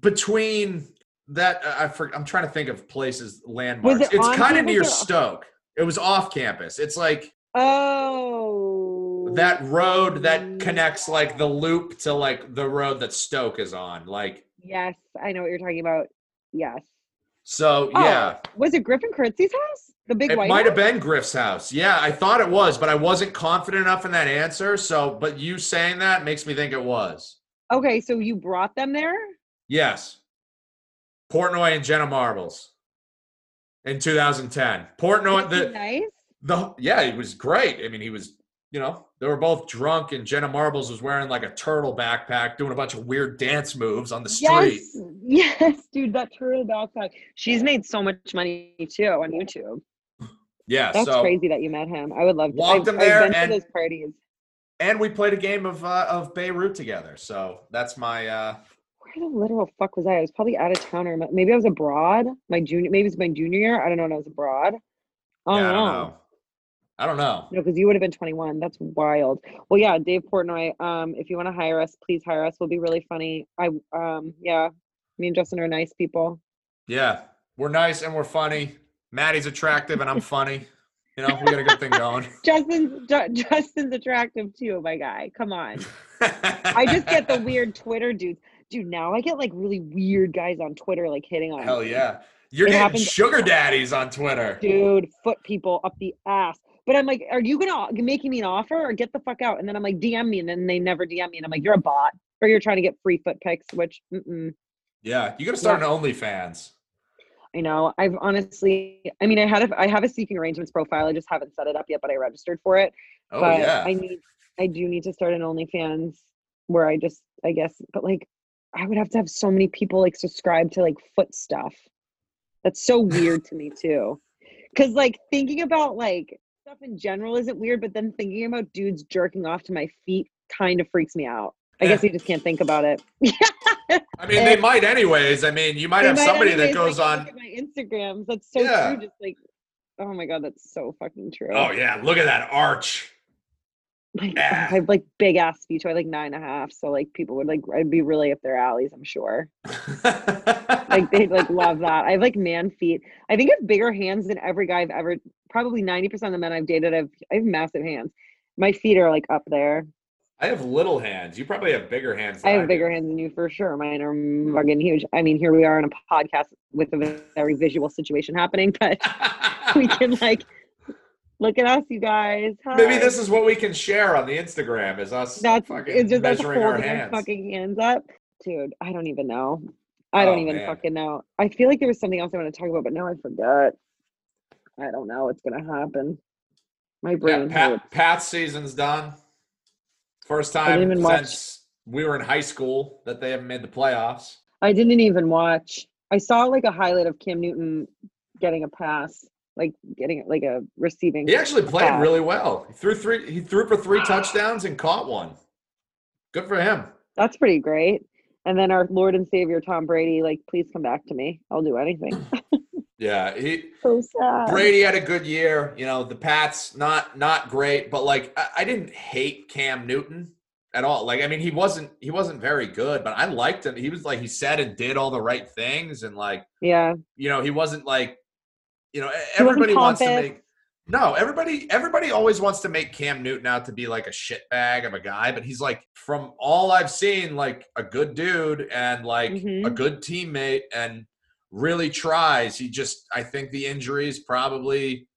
between that, uh, I for, I'm trying to think of places landmarks. it it's kind of near or- Stoke. It was off campus. It's like Oh. that road that connects like the loop to like the road that Stoke is on. Like Yes, I know what you're talking about. Yes. so, Oh, yeah. Was it Griffin Kurtz's house? The big It white might have been Griff's house. Yeah, I thought it was, but I wasn't confident enough in that answer. So, but you saying that makes me think it was. Okay, so you brought them there? Yes. Portnoy and Jenna Marbles in 2010. Portnoy, the, nice. the, yeah, he was great. I mean, he was, you know, they were both drunk, and Jenna Marbles was wearing like a turtle backpack, doing a bunch of weird dance moves on the street. Yes, yes, dude, that turtle backpack. She's made so much money too on YouTube. Yeah, That's so crazy that you met him. I would love to. Walked I've, him there I've been and- to those parties. and we played a game of uh, of Beirut together. So that's my uh, Where the literal fuck was I? I was probably out of town or maybe I was abroad. My junior, maybe it's my junior year. I don't know. when I was abroad. I don't yeah, I don't know. know. I don't know. No, because you would have been 21. That's wild. Well, yeah, Dave Portnoy. Um, if you want to hire us, please hire us. We'll be really funny. I um, yeah, me and Justin are nice people. Yeah, we're nice and we're funny. Maddie's attractive and I'm funny. You know, we got a good thing going. Justin's Ju- Justin's attractive too, my guy. Come on. I just get the weird Twitter dudes. Dude, now I get like really weird guys on Twitter like hitting on Hell me. yeah. You're It getting happens- sugar daddies on Twitter. Dude, foot people up the ass. But I'm like, are you gonna making me an offer or get the fuck out? And then I'm like, DM me, and then they never DM me, and I'm like, you're a bot, or you're trying to get free foot pics, which mm-mm. Yeah, you got to start an OnlyFans. I know. I've honestly, I mean, I had a, I have a seeking arrangements profile. I just haven't set it up yet, but I registered for it. Oh but yeah. I need, I do need to start an OnlyFans where I just, I guess, but like, I would have to have so many people like subscribe to like foot stuff. That's so weird to me too. Cause like thinking about like stuff in general isn't weird, but then thinking about dudes jerking off to my feet kind of freaks me out. I guess you just can't think about it. I mean, they might anyways. I mean, you might have might somebody anyways, that goes like, on. My Instagrams. That's so Yeah. true. Just like, oh my god, that's so fucking true. Oh yeah, look at that arch. Like, Yeah. I have like big ass feet. I like nine and a half. So like people would like I'd be really up their alleys. I'm sure. Like they'd like love that. I have like man feet. I think I have bigger hands than every guy I've ever. Probably ninety percent of the men I've dated. I've I have massive hands. My feet are like up there. I have little hands. You probably have bigger hands. I have bigger hands than you for sure. Mine are fucking huge. I mean, here we are in a podcast with a very visual situation happening, but we can like look at us, you guys. Maybe this is what we can share on the Instagram is us that's fucking it's just us measuring our hands. fucking hands up, dude. I don't even know. I oh, don't Oh, even man. fucking know. I feel like there was something else I want to talk about, but now I forgot. I don't know what's gonna happen. My brain hurts. Pat, Pat's season's done. First time even watch- since we were in high school that they haven't made the playoffs. I didn't even watch. I saw like a highlight of Cam Newton getting a pass, like getting like a receiving. He actually played pass. really well. He threw three. He threw for three touchdowns and caught one. Good for him. That's pretty great. And then our Lord and Savior Tom Brady, like, please come back to me. I'll do anything. Yeah, he so. Brady had a good year. You know, the Pats not not great, but like I, I didn't hate Cam Newton at all. Like I mean, he wasn't he wasn't very good, but I liked him. He was like he said and did all the right things, and like Yeah. you know he wasn't like you know everybody wants to make. No, everybody everybody always wants to make Cam Newton out to be like a shitbag of a guy, but he's like from all I've seen, like a good dude and like a Mhm. good teammate and really tries. He just I think the injuries probably,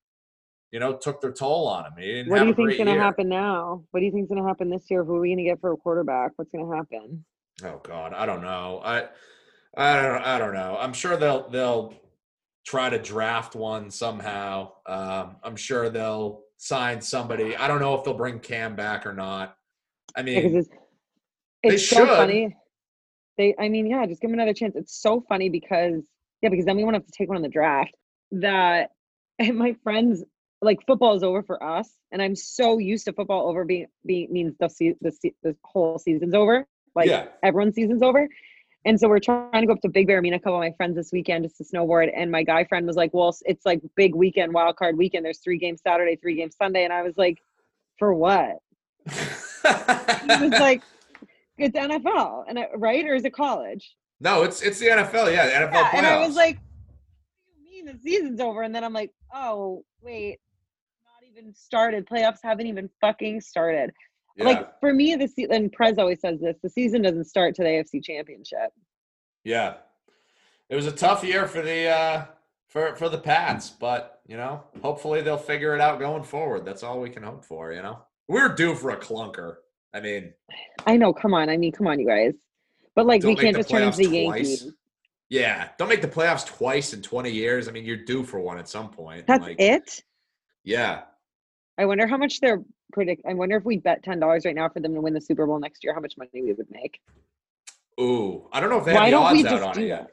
you know, took their toll on him. He didn't What do you think's going to happen now? What do you think's going to happen this year? Who are we going to get for a quarterback? What's going to happen? Oh God, I don't know. I I don't I don't know. I'm sure they'll they'll try to draft one somehow. Um, I'm sure they'll sign somebody. I don't know if they'll bring Cam back or not. I mean, it's, they so should. funny. They, I mean, yeah, just give him another chance. It's so funny because, yeah, because then we won't have to take one in the draft. That and my friends like football is over for us, and I'm so used to football over being being means the se- the, se- the whole season's over. Like yeah, everyone's season's over. And so we're trying to go up to Big Bear, I mean, a couple of my friends this weekend just to snowboard. And my guy friend was like, Well, it's like big weekend, wild card weekend. There's three games Saturday, three games Sunday. And I was like, For what? He was like, It's NFL. And I, right? Or is it college? No, it's it's the NFL. Yeah, the NFL Yeah. playoffs. And I was like, What do you mean the season's over? And then I'm like, Oh, wait, not even started. Playoffs haven't even fucking started. yeah, Like for me, the season, and Prez always says this the season doesn't start to the AFC championship. yeah. It was a tough year for the uh, for for the Pats, but you know, hopefully they'll figure it out going forward. That's all we can hope for. You know, we're due for a clunker. I mean, I know. Come on. I mean, come on, you guys. But like, Don't we can't just turn into the twice. Yankees. Yeah, don't make the playoffs twice in 20 years. I mean, you're due for one at some point. That's like, it. Yeah. I wonder how much they're predict. I wonder if we bet ten dollars right now for them to win the Super Bowl next year, how much money we would make. Ooh, I don't know if they Why have the don't we odds out just on it yet. that?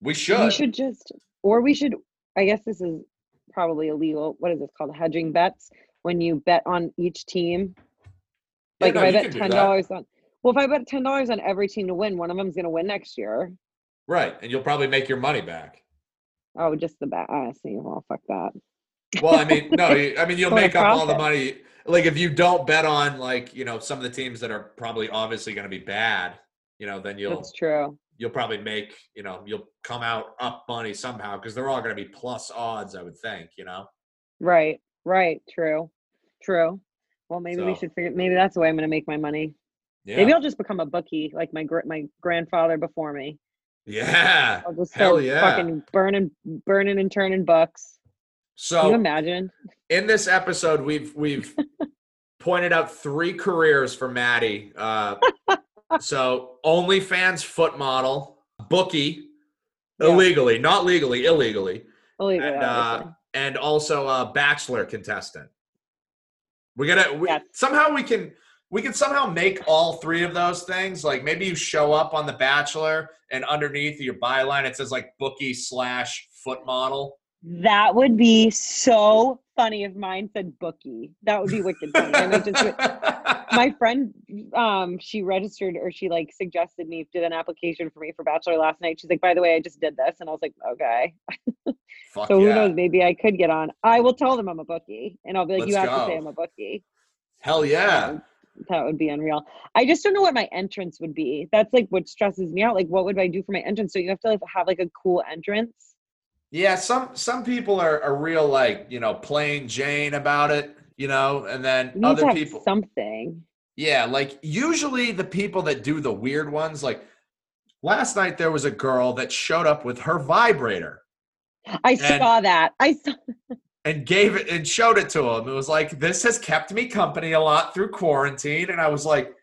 We should. We should just, or we should. I guess this is probably illegal. What is this called? Hedging bets. When you bet on each team, Yeah, like no, if I bet ten dollars on. Well, if I bet ten dollars on every team to win, one of them's going to win next year. Right, and you'll probably make your money back. Oh, just the bet. I see. Well, fuck that. Well, I mean, no, I mean you'll make up all the money. Like if you don't bet on like you know some of the teams that are probably obviously going to be bad, you know, then you'll That's true. you'll probably make you know you'll come out up money somehow because they're all going to be plus odds. I would think, you know. Right. Right. True. True. Well, maybe we should figure. Maybe that's the way I'm going to make my money. Yeah. Maybe I'll just become a bookie, like my gr- my grandfather before me. yeah. I'll just Hell yeah. fucking burning, burning and turning bucks. Can you So imagine? in this episode, we've we've pointed out three careers for Maddie. Uh, so OnlyFans foot model, bookie, Yeah. illegally, not legally, illegally, Illegally, and uh, and also a bachelor contestant. We gotta we, Yes. somehow we can we could somehow make all three of those things. Like maybe you show up on the Bachelor, and underneath your byline it says like bookie slash foot model. That would be so funny if mine said bookie. That would be wicked funny. I just my friend um she registered or she like suggested me did an application for me for bachelor last night she's like by the way i just did this and i was like okay Fuck so who knows maybe i could get on i will tell them i'm a bookie and i'll be like Let's you have to say i'm a bookie Hell yeah. That would be unreal. I just don't know what my entrance would be. That's like what stresses me out. Like what would i do for my entrance? So you have to like, have like a cool entrance? Yeah, some some people are, are real like, you know, plain Jane about it, you know, and then you other people something. Yeah, like usually the people that do the weird ones, like last night there was a girl that showed up with her vibrator. I saw that. I saw and gave it and showed it to him. It was like, this has kept me company a lot through quarantine. And I was like,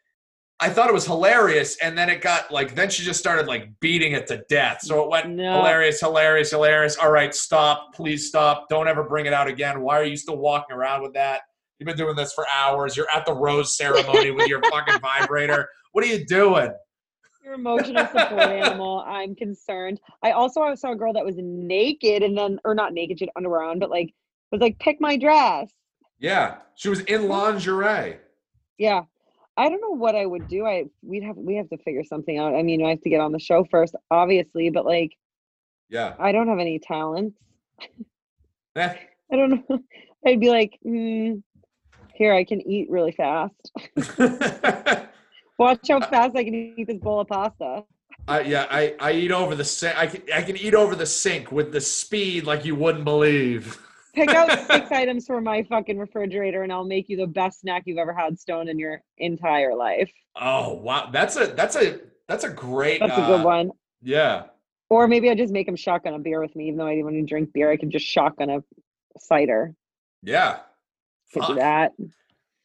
I thought it was hilarious. And then it got like, then she just started like beating it to death. So it went No. hilarious, hilarious, hilarious. All right, stop. Please stop. Don't ever bring it out again. Why are you still walking around with that? You've been doing this for hours. You're at the rose ceremony with your fucking vibrator. What are you doing? your emotional support animal. I'm concerned. I also saw a girl that was naked and then, or not naked, she had underwear on, but like was like, pick my dress. Yeah, she was in lingerie. Yeah. I don't know what I would do. I we'd have we have to figure something out. I mean, I have to get on the show first, obviously, but like Yeah. I don't have any talents. Eh. I don't know. I'd be like, mm, here I can eat really fast. Watch how fast I can eat this bowl of pasta. I, yeah, I, I eat over the sink. I can, I can eat over the sink with the speed like you wouldn't believe. Pick out six items from my fucking refrigerator and I'll make you the best snack you've ever had stone in your entire life. Oh wow, that's a that's a that's a great. That's a good uh, one. Yeah, Or maybe I just make him shotgun a beer with me, even though I didn't want to drink beer. I could just shotgun a cider. yeah. Could do that.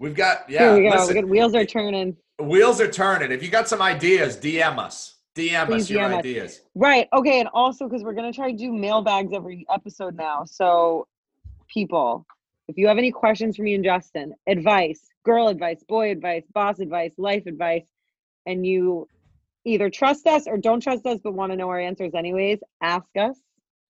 We've got yeah. Here we go. listen, We got wheels are turning. wheels are turning. If you got some ideas, DM us. DM Please us your DM us. ideas. Right. Okay. And also because we're gonna try to do mailbags every episode now. So people, if you have any questions for me and Justin, advice, girl advice, boy advice, boss advice, life advice, and you either trust us or don't trust us but want to know our answers anyways, ask us.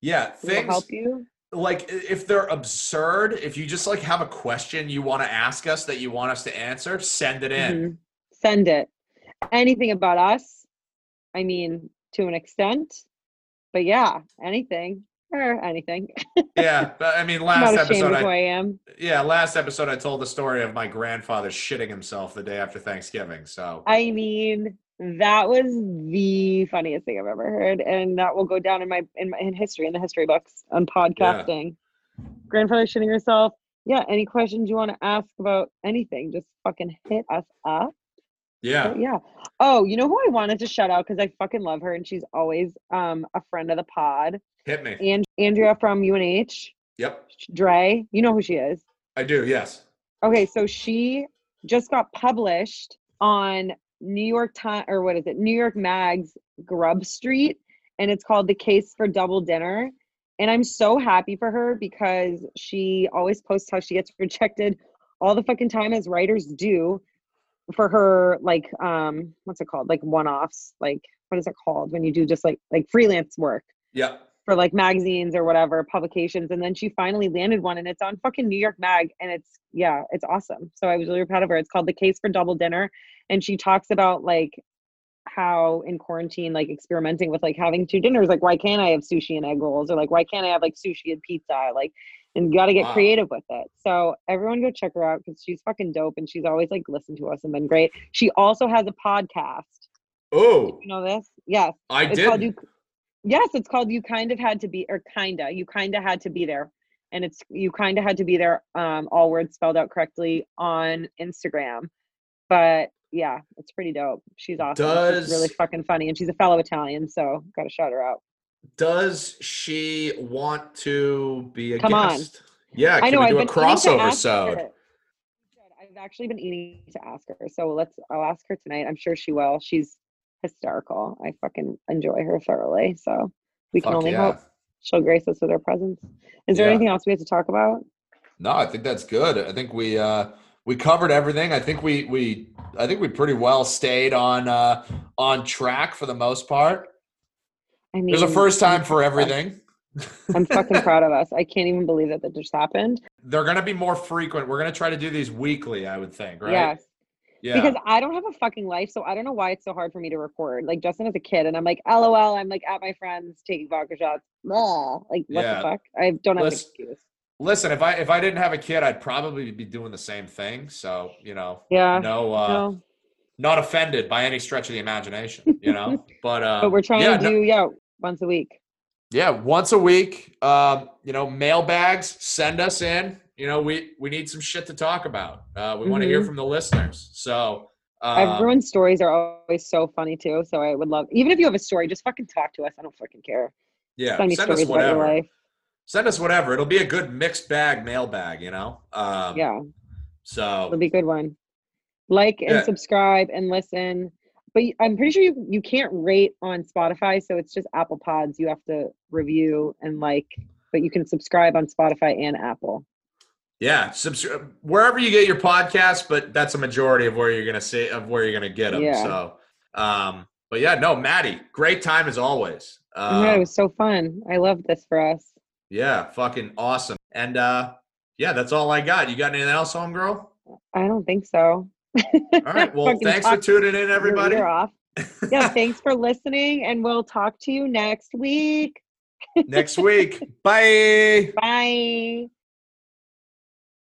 Yeah, things help you. like if they're absurd, if you just like have a question you want to ask us that you want us to answer, send it in. Mhm. Send it. Anything about us. I mean, to an extent. But yeah, anything. Or anything. Yeah, but I mean, last episode, I, I am. yeah, last episode I told the story of my grandfather shitting himself the day after Thanksgiving. So I mean, that was the funniest thing I've ever heard, and that will go down in my in my in history in the history books on podcasting. Grandfather shitting herself. Yeah. Any questions you want to ask about anything? Just fucking hit us up. Yeah, But yeah. Oh, you know who I wanted to shout out because I fucking love her, and she's always um a friend of the pod. hit me. And Andrea from UNH, Yep, Dre. You know who she is. I do. Yes. Okay, so she just got published on New York Time or what is it? New York Mag's Grub Street, and it's called The Case for Double Dinner. And I'm so happy for her because she always posts how she gets rejected all the fucking time as writers do for her like um what's it called? Like one-offs, like what is it called when you do just like like freelance work? Yeah. For like magazines or whatever publications and then she finally landed one and it's on fucking new york mag and it's yeah it's awesome. So i was really proud of her. It's called the case for double dinner and she talks about like how in quarantine like experimenting with like having two dinners like why can't i have sushi and egg rolls? Or like why can't i have like sushi and pizza? Like and you got to get Wow. creative with it. So everyone go check her out because she's fucking dope and she's always like listened to us and been great. She also has a podcast. Oh, you know this? Yes. I it's did. called you yes it's called you kind of had to be or kinda you kinda had to be there. And it's you kinda had to be there um all words spelled out correctly on instagram. But yeah it's pretty dope. She's awesome. She's really fucking funny and she's a fellow italian so gotta shout her out Does she want to be a Come on. guest? Yeah, i can know we i've do a been meaning to crossover her. i've actually been eating to ask her so let's i'll ask her tonight i'm sure she will she's hysterical i fucking enjoy her thoroughly so we can only yeah. hope she'll grace us with her presence is there Yeah. anything else we have to talk about No, I think that's good. I think we uh we covered everything. I think we we I think we pretty well stayed on uh on track for the most part. I mean, There's a first time for everything. I'm fucking proud of us. I can't even believe that that just happened. They're gonna be more frequent. We're gonna try to do these weekly. I would think, right? Yes. Yeah. Because I don't have a fucking life, so I don't know why it's so hard for me to record. Like Justin is a kid, and I'm like, LOL. I'm like at my friends taking vodka shots. Blah. Like what Yeah. the fuck? I don't have Listen- an excuse. Listen, if I if I didn't have a kid, I'd probably be doing the same thing. So you know, Yeah. no, uh, no. not offended by any stretch of the imagination. You know, but uh, But we're trying yeah, to no- do yeah once a week. Yeah, once a week. Um, you know, mailbags. Send us in. You know, we we need some shit to talk about. Uh, we want to hear from the listeners. So, um, Everyone's stories are always so funny too. So I would love even if you have a story, just fucking talk to us. I don't fucking care. yeah, Send send us stories about your whatever. Send us whatever. It'll be a good mixed bag mailbag. You know. Um, Yeah. So It'll be a good one. Like and Yeah. subscribe and listen. But I'm pretty sure you, you can't rate on Spotify, so it's just Apple Pods. You have to review and like, but you can subscribe on Spotify and Apple. yeah, subscribe wherever you get your podcast, but that's a majority of where you're gonna see of where you're gonna get them. Yeah. So, um, but yeah, no, Maddie, great time as always. Oh my God, Um, it was so fun. I love this for us. Yeah, fucking awesome. And uh yeah, that's all I got. You got anything else, homegirl? I don't think so. All right. Well, thanks for tuning in, everybody. ear off. Yeah, thanks for listening, and we'll talk to you next week. Next week. Bye. Bye.